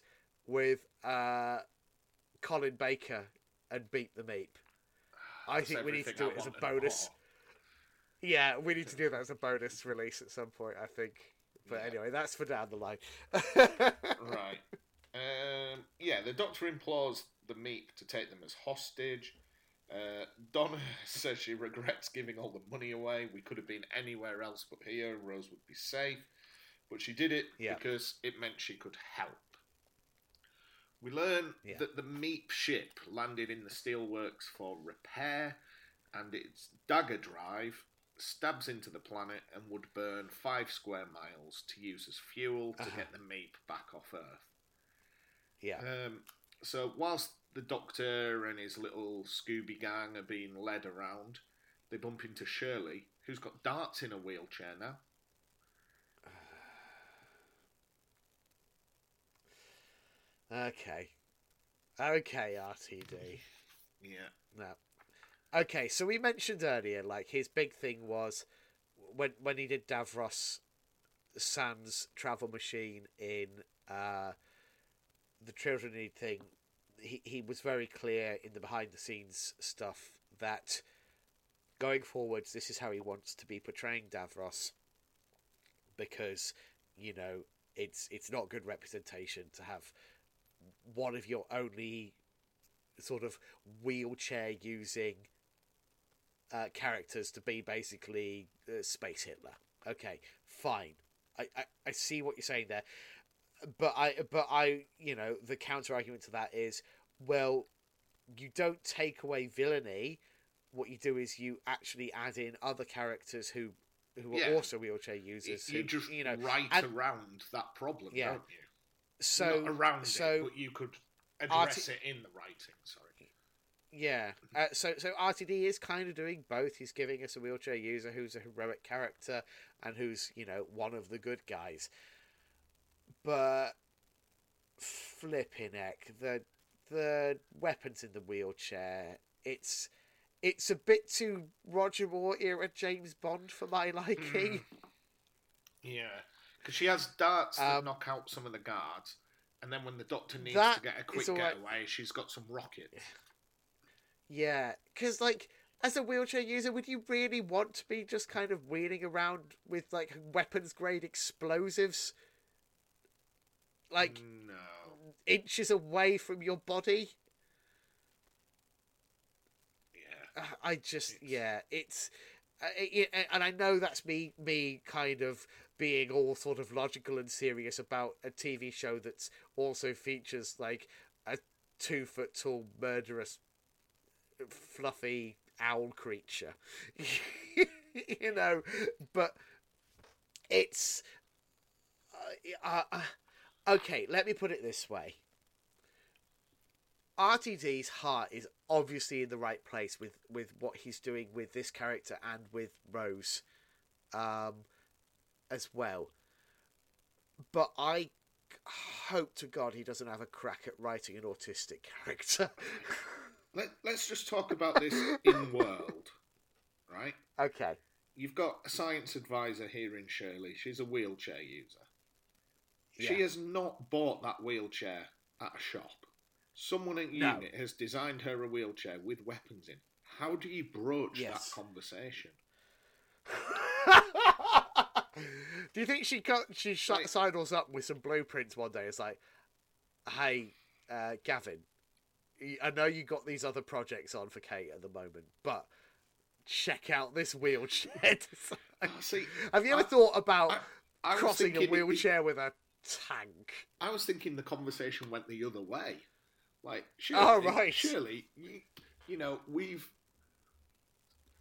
with uh, Colin Baker and Beep the Meep. I think we need to do I it as a bonus. more. Yeah, we need to do that as a bonus release at some point, I think. But Yeah. anyway, that's for down the line. (laughs) right. Um, yeah, the Doctor implores the Meep to take them as hostage. Uh, Donna (laughs) says she regrets giving all the money away. We could have been anywhere else but here. Rose would be safe. But she did it Yeah. because it meant she could help. We learn Yeah. that the Meep ship landed in the steelworks for repair, and its dagger drive stabs into the planet and would burn five square miles to use as fuel to Uh-huh. get the Meep back off Earth. yeah. Um, so whilst the Doctor and his little Scooby gang are being led around, they bump into Shirley, who's got darts in a wheelchair now. Okay. Okay, RTD. Yeah. No. Okay, so we mentioned earlier, like his big thing was when when he did Davros Sans travel machine in uh, the Children Need thing. He he was very clear in the behind the scenes stuff that going forwards, this is how he wants to be portraying Davros because you know it's it's not good representation to have one of your only sort of wheelchair using uh, characters to be basically uh, space Hitler. Okay, fine. I, I, I see what you're saying there, but I but I you know the counter argument to that is well, you don't take away villainy. What you do is you actually add in other characters who who are also wheelchair users. you who, just you know right and around that problem, Yeah. don't you? So Not around so it, but you could address Arti- it in the writing. Sorry. Yeah. Uh, so so RTD is kind of doing both. He's giving us a wheelchair user who's a heroic character and who's you know one of the good guys. But flipping heck, the the weapons in the wheelchair, it's it's a bit too Roger Moore era James Bond for my (laughs) liking. Yeah, because she has darts that Um, knock out some of the guards, and then when the Doctor needs to get a quick all right. getaway, she's got some rockets. Yeah, because like as a wheelchair user, would you really want to be just kind of wheeling around with like weapons grade explosives, like no, inches away from your body? yeah, Uh, I just It's- yeah, it's. Uh, it- and I know that's me, me kind of being all sort of logical and serious about a TV show that's also features like a two foot tall murderous, fluffy owl creature. (laughs) you know, but it's uh, uh, okay. Let me put it this way: RTD's heart is obviously in the right place with with what he's doing with this character and with Rose, um, as well. But I hope to God he doesn't have a crack at writing an autistic character. (laughs) Let, let's just talk about this in world, right? okay. You've got a science advisor here in Shirley. She's a wheelchair user. She has not bought that wheelchair at a shop. Someone at No. unit has designed her a wheelchair with weapons in. How do you broach Yes. that conversation? (laughs) Do you think she cut, she sh- Like- sidles up with some blueprints one day? It's like, hey, uh, Gavin, I know you got these other projects on for Kate at the moment, but check out this wheelchair. (laughs) (laughs) See, Have you ever I- thought about I- I crossing a wheelchair with a tank? I was thinking the conversation went the other way. Like, Shirley, Oh, right. Shirley, you, you know, we've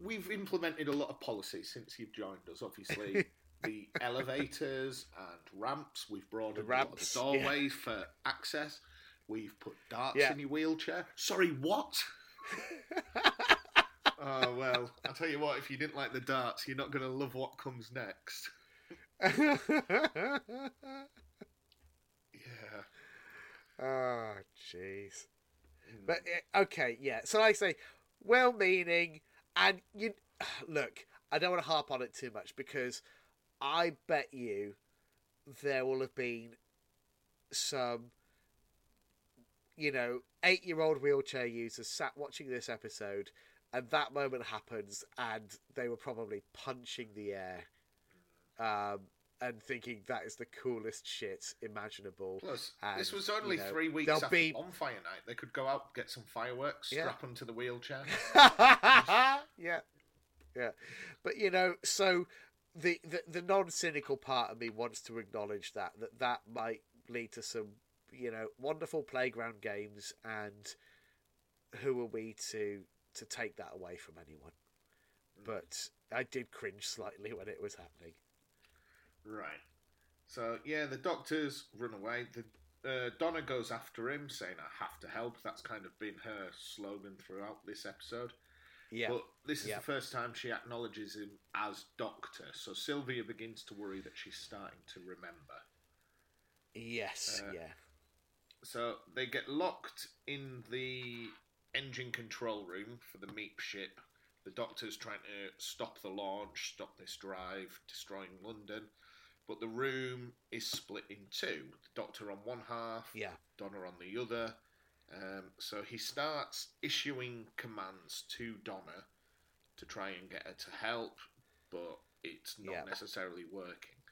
we've implemented a lot of policies since you've joined us. Obviously, (laughs) the elevators and ramps. We've broadened a ramps, the yeah. doorways for access. We've put darts Yeah. in your wheelchair. Sorry, what? (laughs) oh well, I'll tell you what. If you didn't like the darts, you're not going to love what comes next. (laughs) Yeah. Oh, jeez. But eh, okay, yeah. So I say, well-meaning, and you (sighs) look. I don't want to harp on it too much because I bet you there will have been some, you know, eight-year-old wheelchair users sat watching this episode, and that moment happens, and they were probably punching the air, um, and thinking that is the coolest shit imaginable. Plus, And, this was only you know, three weeks after be- Bonfire Night. They could go out, get some fireworks, Yeah. strap them to the wheelchair. (laughs) yeah, yeah, but you know, so the, the the non-cynical part of me wants to acknowledge that that that might lead to some you know wonderful playground games, and who are we to to take that away from anyone? But I did cringe slightly when it was happening. Right. So yeah, the doctors run away. The uh, Donna goes after him, saying, "I have to help." That's kind of been her slogan throughout this episode. Yeah, But this is Yeah. the first time she acknowledges him as Doctor. So Sylvia begins to worry that she's starting to remember. yes, uh, yeah, So they get locked in the engine control room for the Meep ship. The Doctor's trying to stop the launch, stop this drive, destroying London. But the room is split in two. The Doctor on one half, yeah, Donna on the other. Um, so he starts issuing commands to Donna to try and get her to help, but it's not Yeah. necessarily working.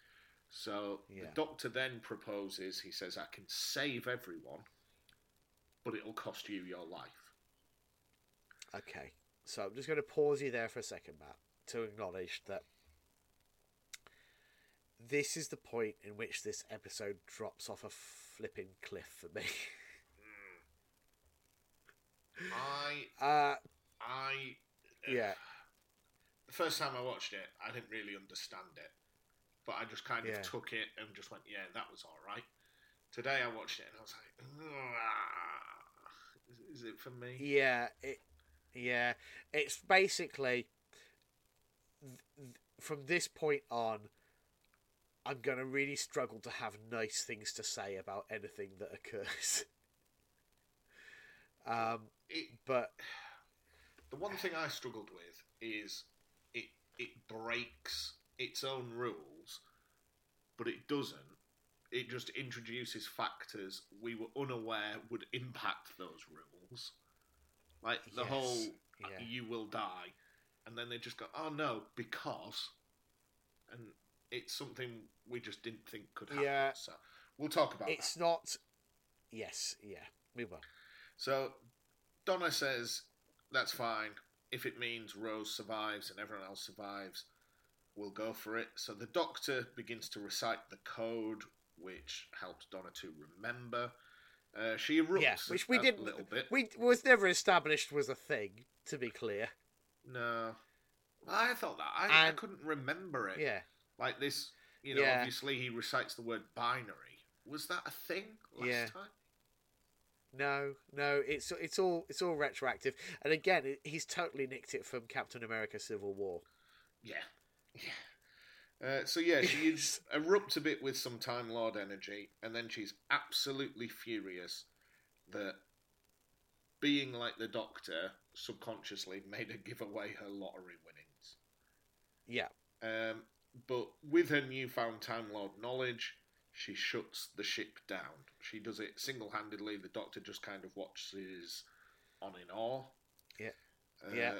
So Yeah. the doctor then proposes, he says, I can save everyone, but it'll cost you your life. Okay, so I'm just going to pause you there for a second, Matt, to acknowledge that this is the point in which this episode drops off a flipping cliff for me. (laughs) I, Uh, I, yeah, the first time I watched it, I didn't really understand it, but I just kind Yeah. of took it and just went, yeah, that was all right. Today I watched it and I was like, "Ah, is, is it for me? yeah, it, yeah. It's basically th- th- from this point on, I'm going to really struggle to have nice things to say about anything that occurs. (laughs) um, It, but the one thing I struggled with is it it breaks its own rules, but it doesn't. It just introduces factors we were unaware would impact those rules, like the Yes, whole uh, yeah. "you will die," and then they just go, "Oh no," because, and it's something we just didn't think could happen. Yeah. So we'll talk about that. it's not. Yes, yeah, we will. So Donna says that's fine. If it means Rose survives and everyone else survives, we'll go for it. So the doctor begins to recite the code, which helps Donna to remember. Uh, she erupts Yeah, which we a didn't. little bit. We was never established was a thing. To be clear. No. I thought that. I, I couldn't remember it. Yeah. Like this, you know, Yeah. obviously he recites the word binary. Was that a thing last Yeah. time? No, no, it's it's all it's all retroactive, and again, it, he's totally nicked it from Captain America: Civil War. Yeah. Yeah. Uh, so yeah, she is- (laughs) erupts a bit with some Time Lord energy, and then she's absolutely furious that being like the Doctor subconsciously made her give away her lottery winnings. Yeah, Um, but with her newfound Time Lord knowledge, she shuts the ship down. She does it single handedly. The Doctor just kind of watches on in awe. Yeah. Uh, Yeah.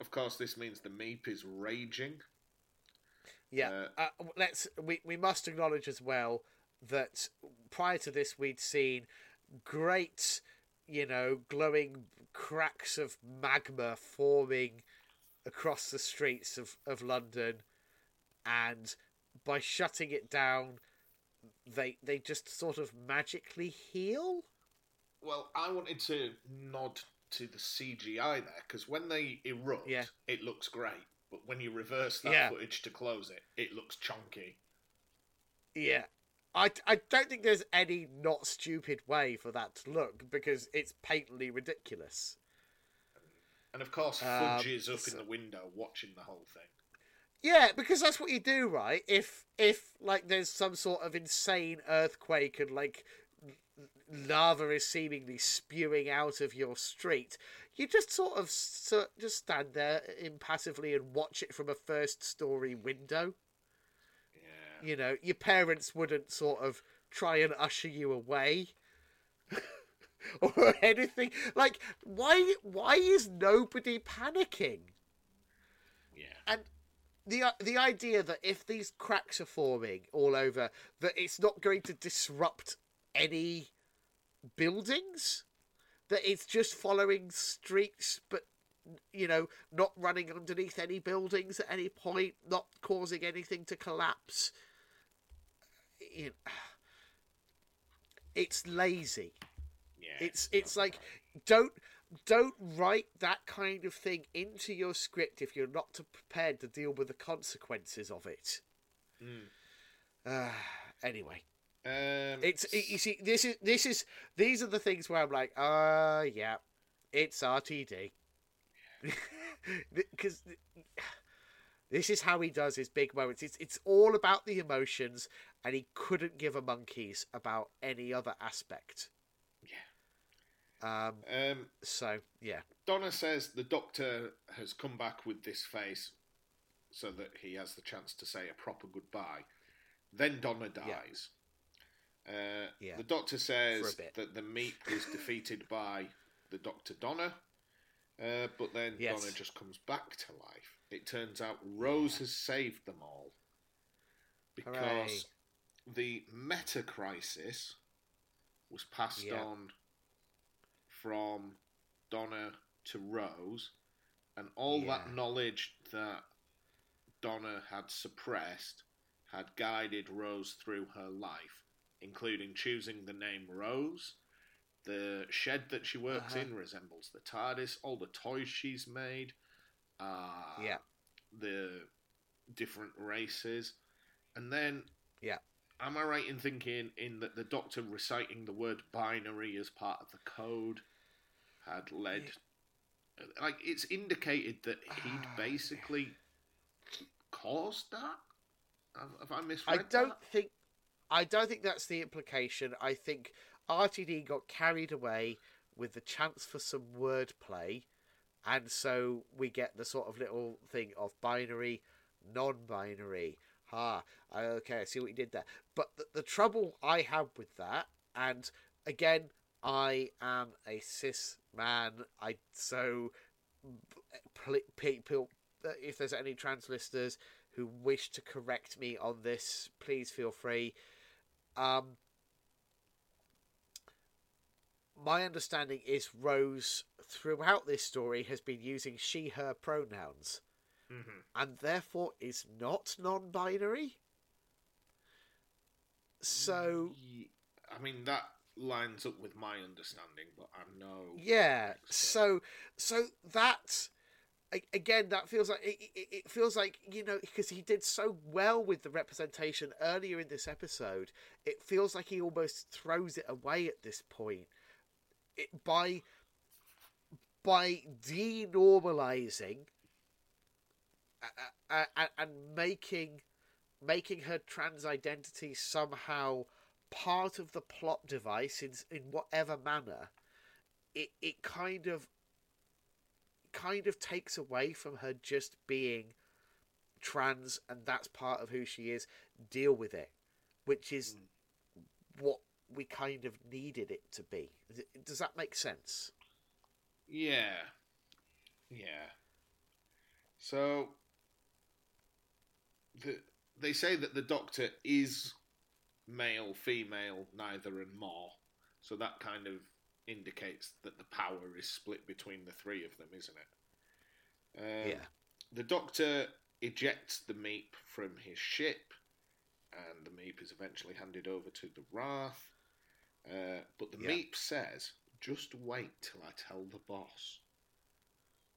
Of course, this means the Meep is raging. yeah. Uh, let's we we must acknowledge as well that prior to this, we'd seen great, you know, glowing cracks of magma forming across the streets of of London, and by shutting it down, they they just sort of magically heal. Well, I wanted to nod to the CGI there because when they erupt, Yeah. it looks great. But when you reverse that Yeah. footage to close it, it looks chunky. Yeah. I, I don't think there's any not stupid way for that to look because it's patently ridiculous. And of course, Um, Fudge is up so- in the window watching the whole thing. Yeah, because that's what you do, right? If if like there's some sort of insane earthquake and like lava is seemingly spewing out of your street, you just sort of so, just stand there impassively and watch it from a first story window. Yeah. You know, your parents wouldn't sort of try and usher you away. (laughs) or anything like why why is nobody panicking Yeah. and the uh, the idea that if these cracks are forming all over that it's not going to disrupt any buildings? That it's just following streets but you know not running underneath any buildings at any point not causing anything to collapse? You know, (sighs) it's lazy. Yeah. it's it's like don't don't write that kind of thing into your script if you're not prepared to deal with the consequences of it. Mm. Uh, anyway, Um, it's it, you see this is this is these are the things where I'm like, uh yeah, it's RTD because (laughs) this is how he does his big moments. It's it's all about the emotions, and he couldn't give a monkeys about any other aspect. Yeah. Um. um, So yeah. Donna says the doctor has come back with this face so that he has the chance to say a proper goodbye. Then Donna dies. Uh, Yeah. The doctor says For a bit. that the Meep was defeated by the Doctor Donna, uh, but then Yes. Donna just comes back to life. It turns out Rose has saved them all because Hooray. the meta crisis was passed Yeah. on from Donna to Rose, and all that knowledge that Donna had suppressed had guided Rose through her life, including choosing the name Rose. The shed that she works Uh-huh. in resembles the TARDIS. All the toys she's made are Yeah. the different races. And then, Yeah. am I right in thinking in that the Doctor reciting the word binary as part of the code had led, like it's indicated that he'd Ah, basically caused that? Have, have I I don't that? think I don't think that's the implication. I think RTD got carried away with the chance for some wordplay, and so we get the sort of little thing of binary, non-binary. Ha, okay, I see what you did there. But the, the trouble I have with that, and again, I am a cis man. I so pl- people, if there's any trans listeners who wish to correct me on this, please feel free. Um, my understanding is Rose, throughout this story, has been using she, her pronouns, Mhm. and therefore is not non binary. So, I mean that lines up with my understanding, but I'm no. yeah, so, so that again, that feels like it, it, it feels like you know because he did so well with the representation earlier in this episode. It feels like he almost throws it away at this point it, by by denormalizing uh, uh, uh, and making making her trans identity somehow part of the plot device in in whatever manner. It it kind of kind of takes away from her just being trans and that's part of who she is deal with it which is mm. what we kind of needed it to be does that make sense Yeah. Yeah. So the, they say that the doctor is male, female, neither and more. So that kind of indicates that the power is split between the three of them, isn't it? Um, yeah The doctor ejects the Meep from his ship, and the Meep is eventually handed over to the Wrath. Uh, but the Yeah. Meep says, "Just wait till I tell the boss."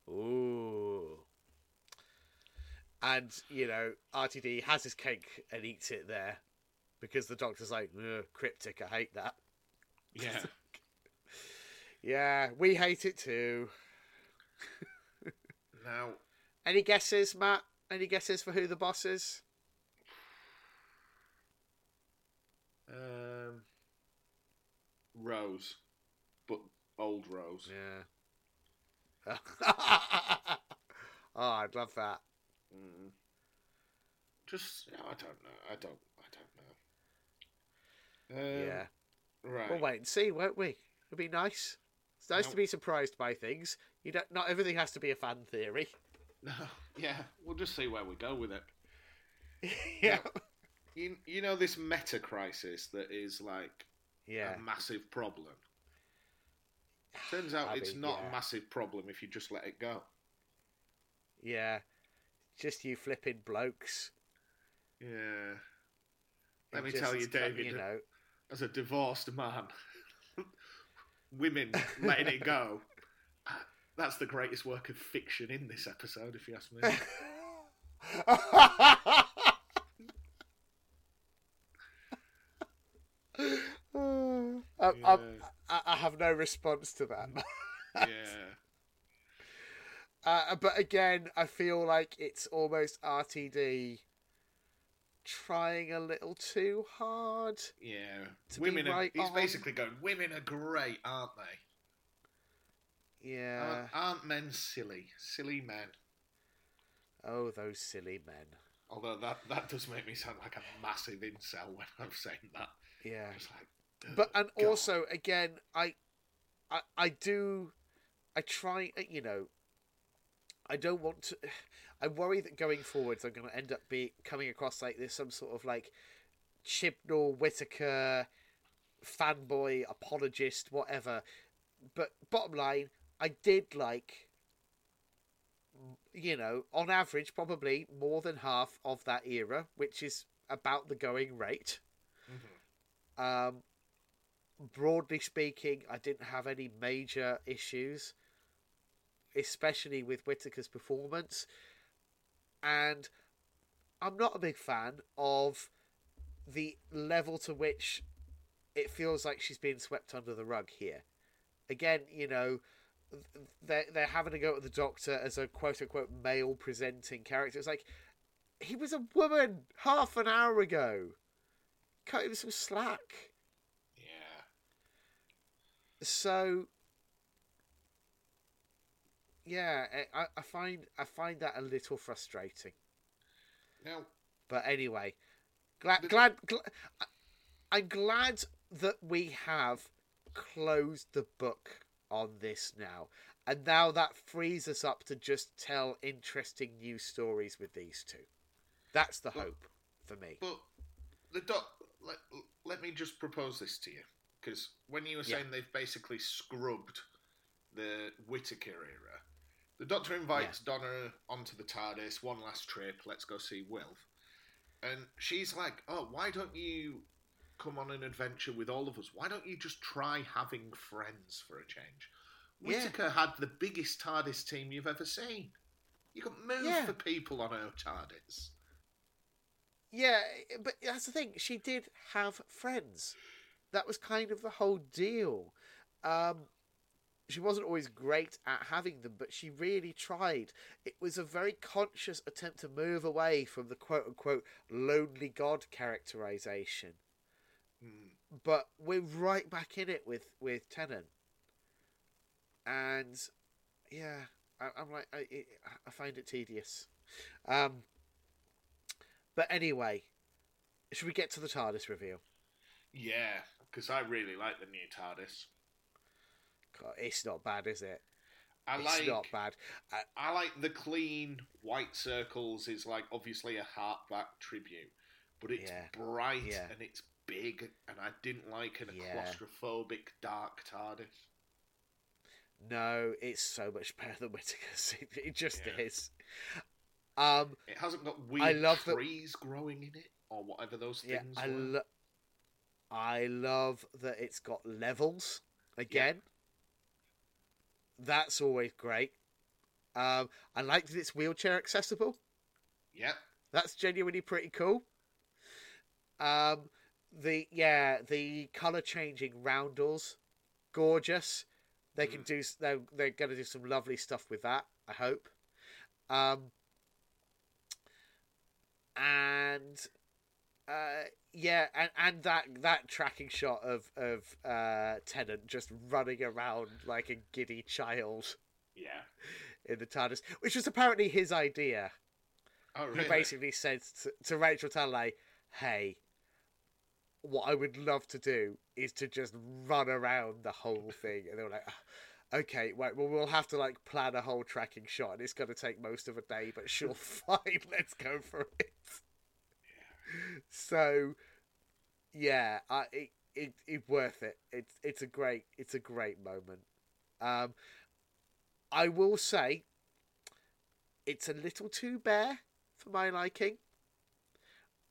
Ooh. And, you know, RTD has his cake and eats it there because the doctor's like, cryptic, I hate that. Yeah, (laughs) Yeah, we hate it too. now Any guesses, Matt? Any guesses for who the boss is? um, Rose, but old Rose. Yeah. (laughs) oh, I'd love that. Mm. Just I don't know. I don't. I don't know. Um, yeah. Right. We'll wait and see, won't we? It'll be nice. It's nice No. to be surprised by things. You don't. Not everything has to be a fan theory. No. (laughs) Yeah. We'll just see where we go with it. (laughs) yeah. You, you know this meta crisis that is like Yeah. a massive problem. (sighs) Turns out I it's mean, not yeah. a massive problem if you just let it go. Yeah. Just you flipping blokes. Yeah. Let me tell you, David, You know. As a divorced man, women letting it go. That's the greatest work of fiction in this episode, if you ask me. (laughs) I, Yeah. I, I have no response to that. yeah. (laughs) Uh, but again, I feel like it's almost RTD trying a little too hard. Yeah. Women are, right he's on. basically going, women are great, aren't they? Yeah. Aren't, aren't men silly? Silly men. Oh, those silly men. Although that, that does make me sound like a massive incel when I'm saying that. Yeah. Like, But and God. also again, I, I, I do, I try. You know, I don't want to. I worry that going forwards, I'm going to end up be coming across like there's some sort of like Chibnall Whittaker fanboy apologist, whatever. But bottom line, I did like. You know, on average, probably more than half of that era, which is about the going rate. Um, broadly speaking, I didn't have any major issues, especially with Whittaker's performance. And I'm not a big fan of the level to which it feels like she's being swept under the rug here. Again, you know, they're, they're having to go at the doctor as a quote unquote male presenting character. It's like, he was a woman half an hour ago. Cut him some slack. yeah. So, yeah, eh, I, I find I find that a little frustrating. Now, But anyway, glad glad, glad I'm glad that we have closed the book on this now, and now that frees us up to just tell interesting new stories with these two. That's the But- hope for me. but the doc. Let, let me just propose this to you. Because when you were Yeah. saying they've basically scrubbed the Whittaker era, the Doctor invites Donna onto the TARDIS, one last trip, let's go see Wilf. And she's like, oh, why don't you come on an adventure with all of us? Why don't you just try having friends for a change? Yeah. Whittaker had the biggest TARDIS team you've ever seen. You can move Yeah. for people on her TARDIS. Yeah, but that's the thing. She did have friends. That was kind of the whole deal. Um, she wasn't always great at having them, but she really tried. It was a very conscious attempt to move away from the quote unquote lonely god characterization. But we're right back in it with with Tennant, and yeah, I, I'm like I, I find it tedious. Um, but anyway, should we get to the TARDIS reveal? Yeah, because I really like the new TARDIS. God, it's not bad, is it? I it's like not bad. Uh, I like the clean white circles is like obviously a hardback tribute, but it's Yeah. bright Yeah. and it's big, and I didn't like an Yeah. claustrophobic dark TARDIS. no, it's so much better than Whittaker's. It, it just is. Um, It hasn't got weird love that- trees growing in it or whatever those things I were. lo- I love that it's got levels again. That's always great. Um, I like that it's wheelchair accessible. Yep. That's genuinely pretty cool. Um, the yeah, the color changing roundels, gorgeous. They can do. They're they're going to do some lovely stuff with that. I hope. Um, and uh, yeah, and, and that that tracking shot of of uh, Tennant just running around like a giddy child Yeah. in the TARDIS, which was apparently his idea Oh, he basically said to, to Rachel Talalay, "Hey, what I would love to do is to just run around the whole (laughs) thing." And they were like, "Ah, "Okay, wait, well, we'll have to like plan a whole tracking shot, and it's going to take most of a day, but sure, (laughs) fine, let's go for it." So, yeah, I, it, it it worth it. It's it's a great it's a great moment. Um, I will say, it's a little too bare for my liking,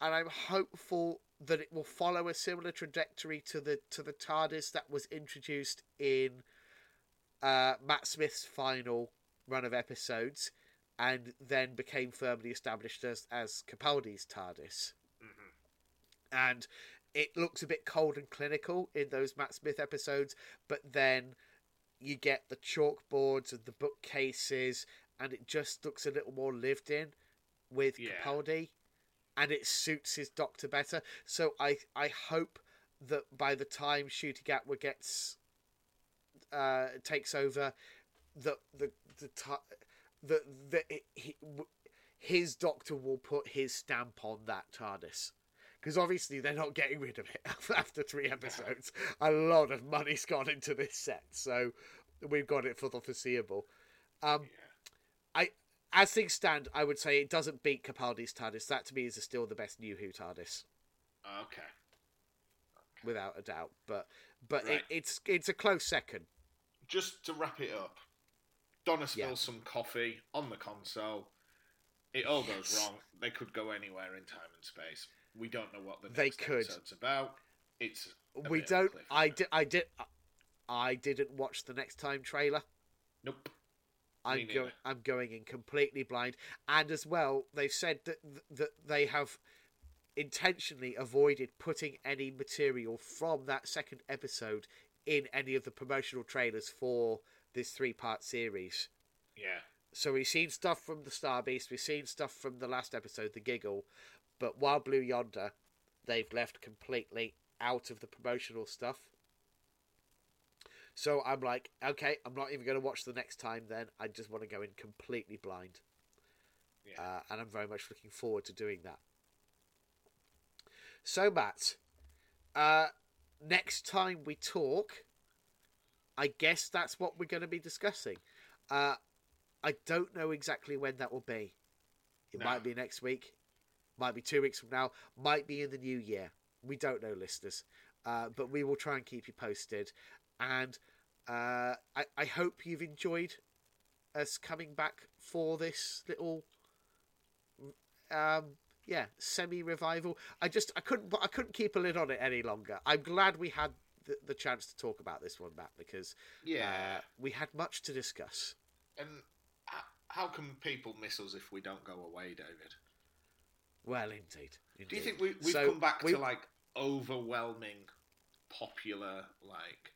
and I'm hopeful that it will follow a similar trajectory to the to the TARDIS that was introduced in uh, Matt Smith's final run of episodes, and then became firmly established as as Capaldi's TARDIS. And it looks a bit cold and clinical in those Matt Smith episodes, but then you get the chalkboards and the bookcases, and it just looks a little more lived in with Yeah. Capaldi, and it suits his Doctor better. So I I hope that by the time Ncuti Gatwa gets uh, takes over, the the the the, the he, his Doctor will put his stamp on that TARDIS. Because obviously they're not getting rid of it (laughs) after three episodes. A lot of money's gone into this set, so we've got it for the foreseeable. Um, I, as things stand, I would say it doesn't beat Capaldi's TARDIS. That to me is still the best New Who TARDIS, Okay. without a doubt. But but Right. it, it's it's a close second. Just to wrap it up, Donna spills Yeah. some coffee on the console. It all goes Yes. wrong. They could go anywhere in time and space. We don't know what the They next could. episode's about. It's we don't. I did. I did. I didn't watch the next time trailer. Nope. I'm going. I'm going in completely blind, and as well, they've said that that they have intentionally avoided putting any material from that second episode in any of the promotional trailers for this three-part series. Yeah. So we've seen stuff from the Star Beast, we've seen stuff from the last episode, the Giggle, but Wild Blue Yonder, they've left completely out of the promotional stuff. So I'm like, okay, I'm not even going to watch the next time. Then I just want to go in completely blind, Yeah. uh, and I'm very much looking forward to doing that. So Matt, uh, next time we talk, I guess that's what we're going to be discussing. Uh, I don't know exactly when that will be. It No. might be next week, might be two weeks from now, might be in the new year. We don't know, listeners, uh, but we will try and keep you posted. And uh, I, I hope you've enjoyed us coming back for this little, um, yeah, semi revival. I just I couldn't I couldn't keep a lid on it any longer. I'm glad we had the, the chance to talk about this one, Matt, because Yeah. uh, we had much to discuss. and how can people miss us if we don't go away, David? Well, indeed. Do you think we, we've So, come back we- to like overwhelming, popular like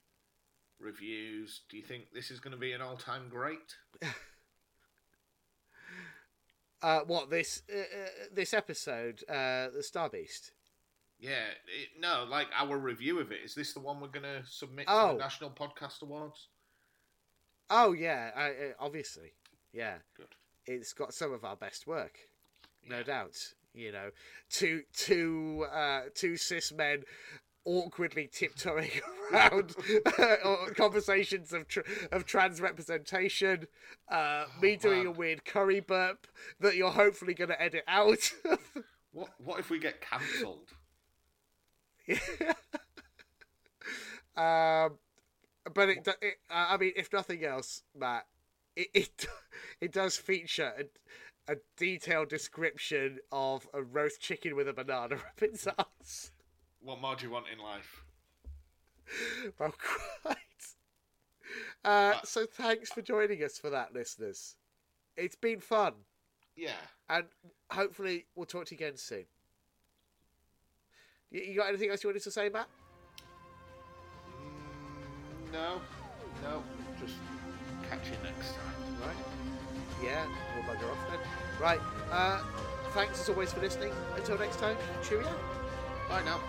reviews? Do you think this is going to be an all-time great? (laughs) uh, what this uh, uh, this episode, uh, the Star Beast? Yeah, it, no, like our review of it. Is this the one we're going to submit to Oh. the National Podcast Awards? Oh yeah, uh, obviously, yeah. Good. It's got some of our best work, no Yeah. doubt. You know, two two uh, two cis men awkwardly tiptoeing (laughs) around uh, conversations of tr- of trans representation. Uh, me doing a weird curry burp that you're hopefully going to edit out. (laughs) What What if we get cancelled? (laughs) um, but it, it uh, I mean, if nothing else, Matt, it it, it does feature a, detailed description of a roast chicken with a banana up its ass. What more do you want in life? (laughs) Well, quite. Uh, so thanks for joining us for that, listeners. It's been fun, Yeah. and hopefully we'll talk to you again soon. You, you got anything else you wanted to say, Matt? Mm, no, no. Just catch you next time. Right. Yeah, we'll bugger off then. Right. Uh, thanks as always for listening. Until next time, cheerio. Bye now.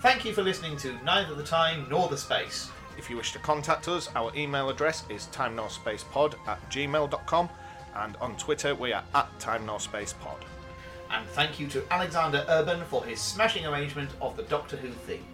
Thank you for listening to Neither the Time nor the Space. If you wish to contact us, our email address is time nor space pod at gmail.com and on Twitter we are at time nor space pod. And thank you to Alexander Erben for his smashing arrangement of the Doctor Who theme.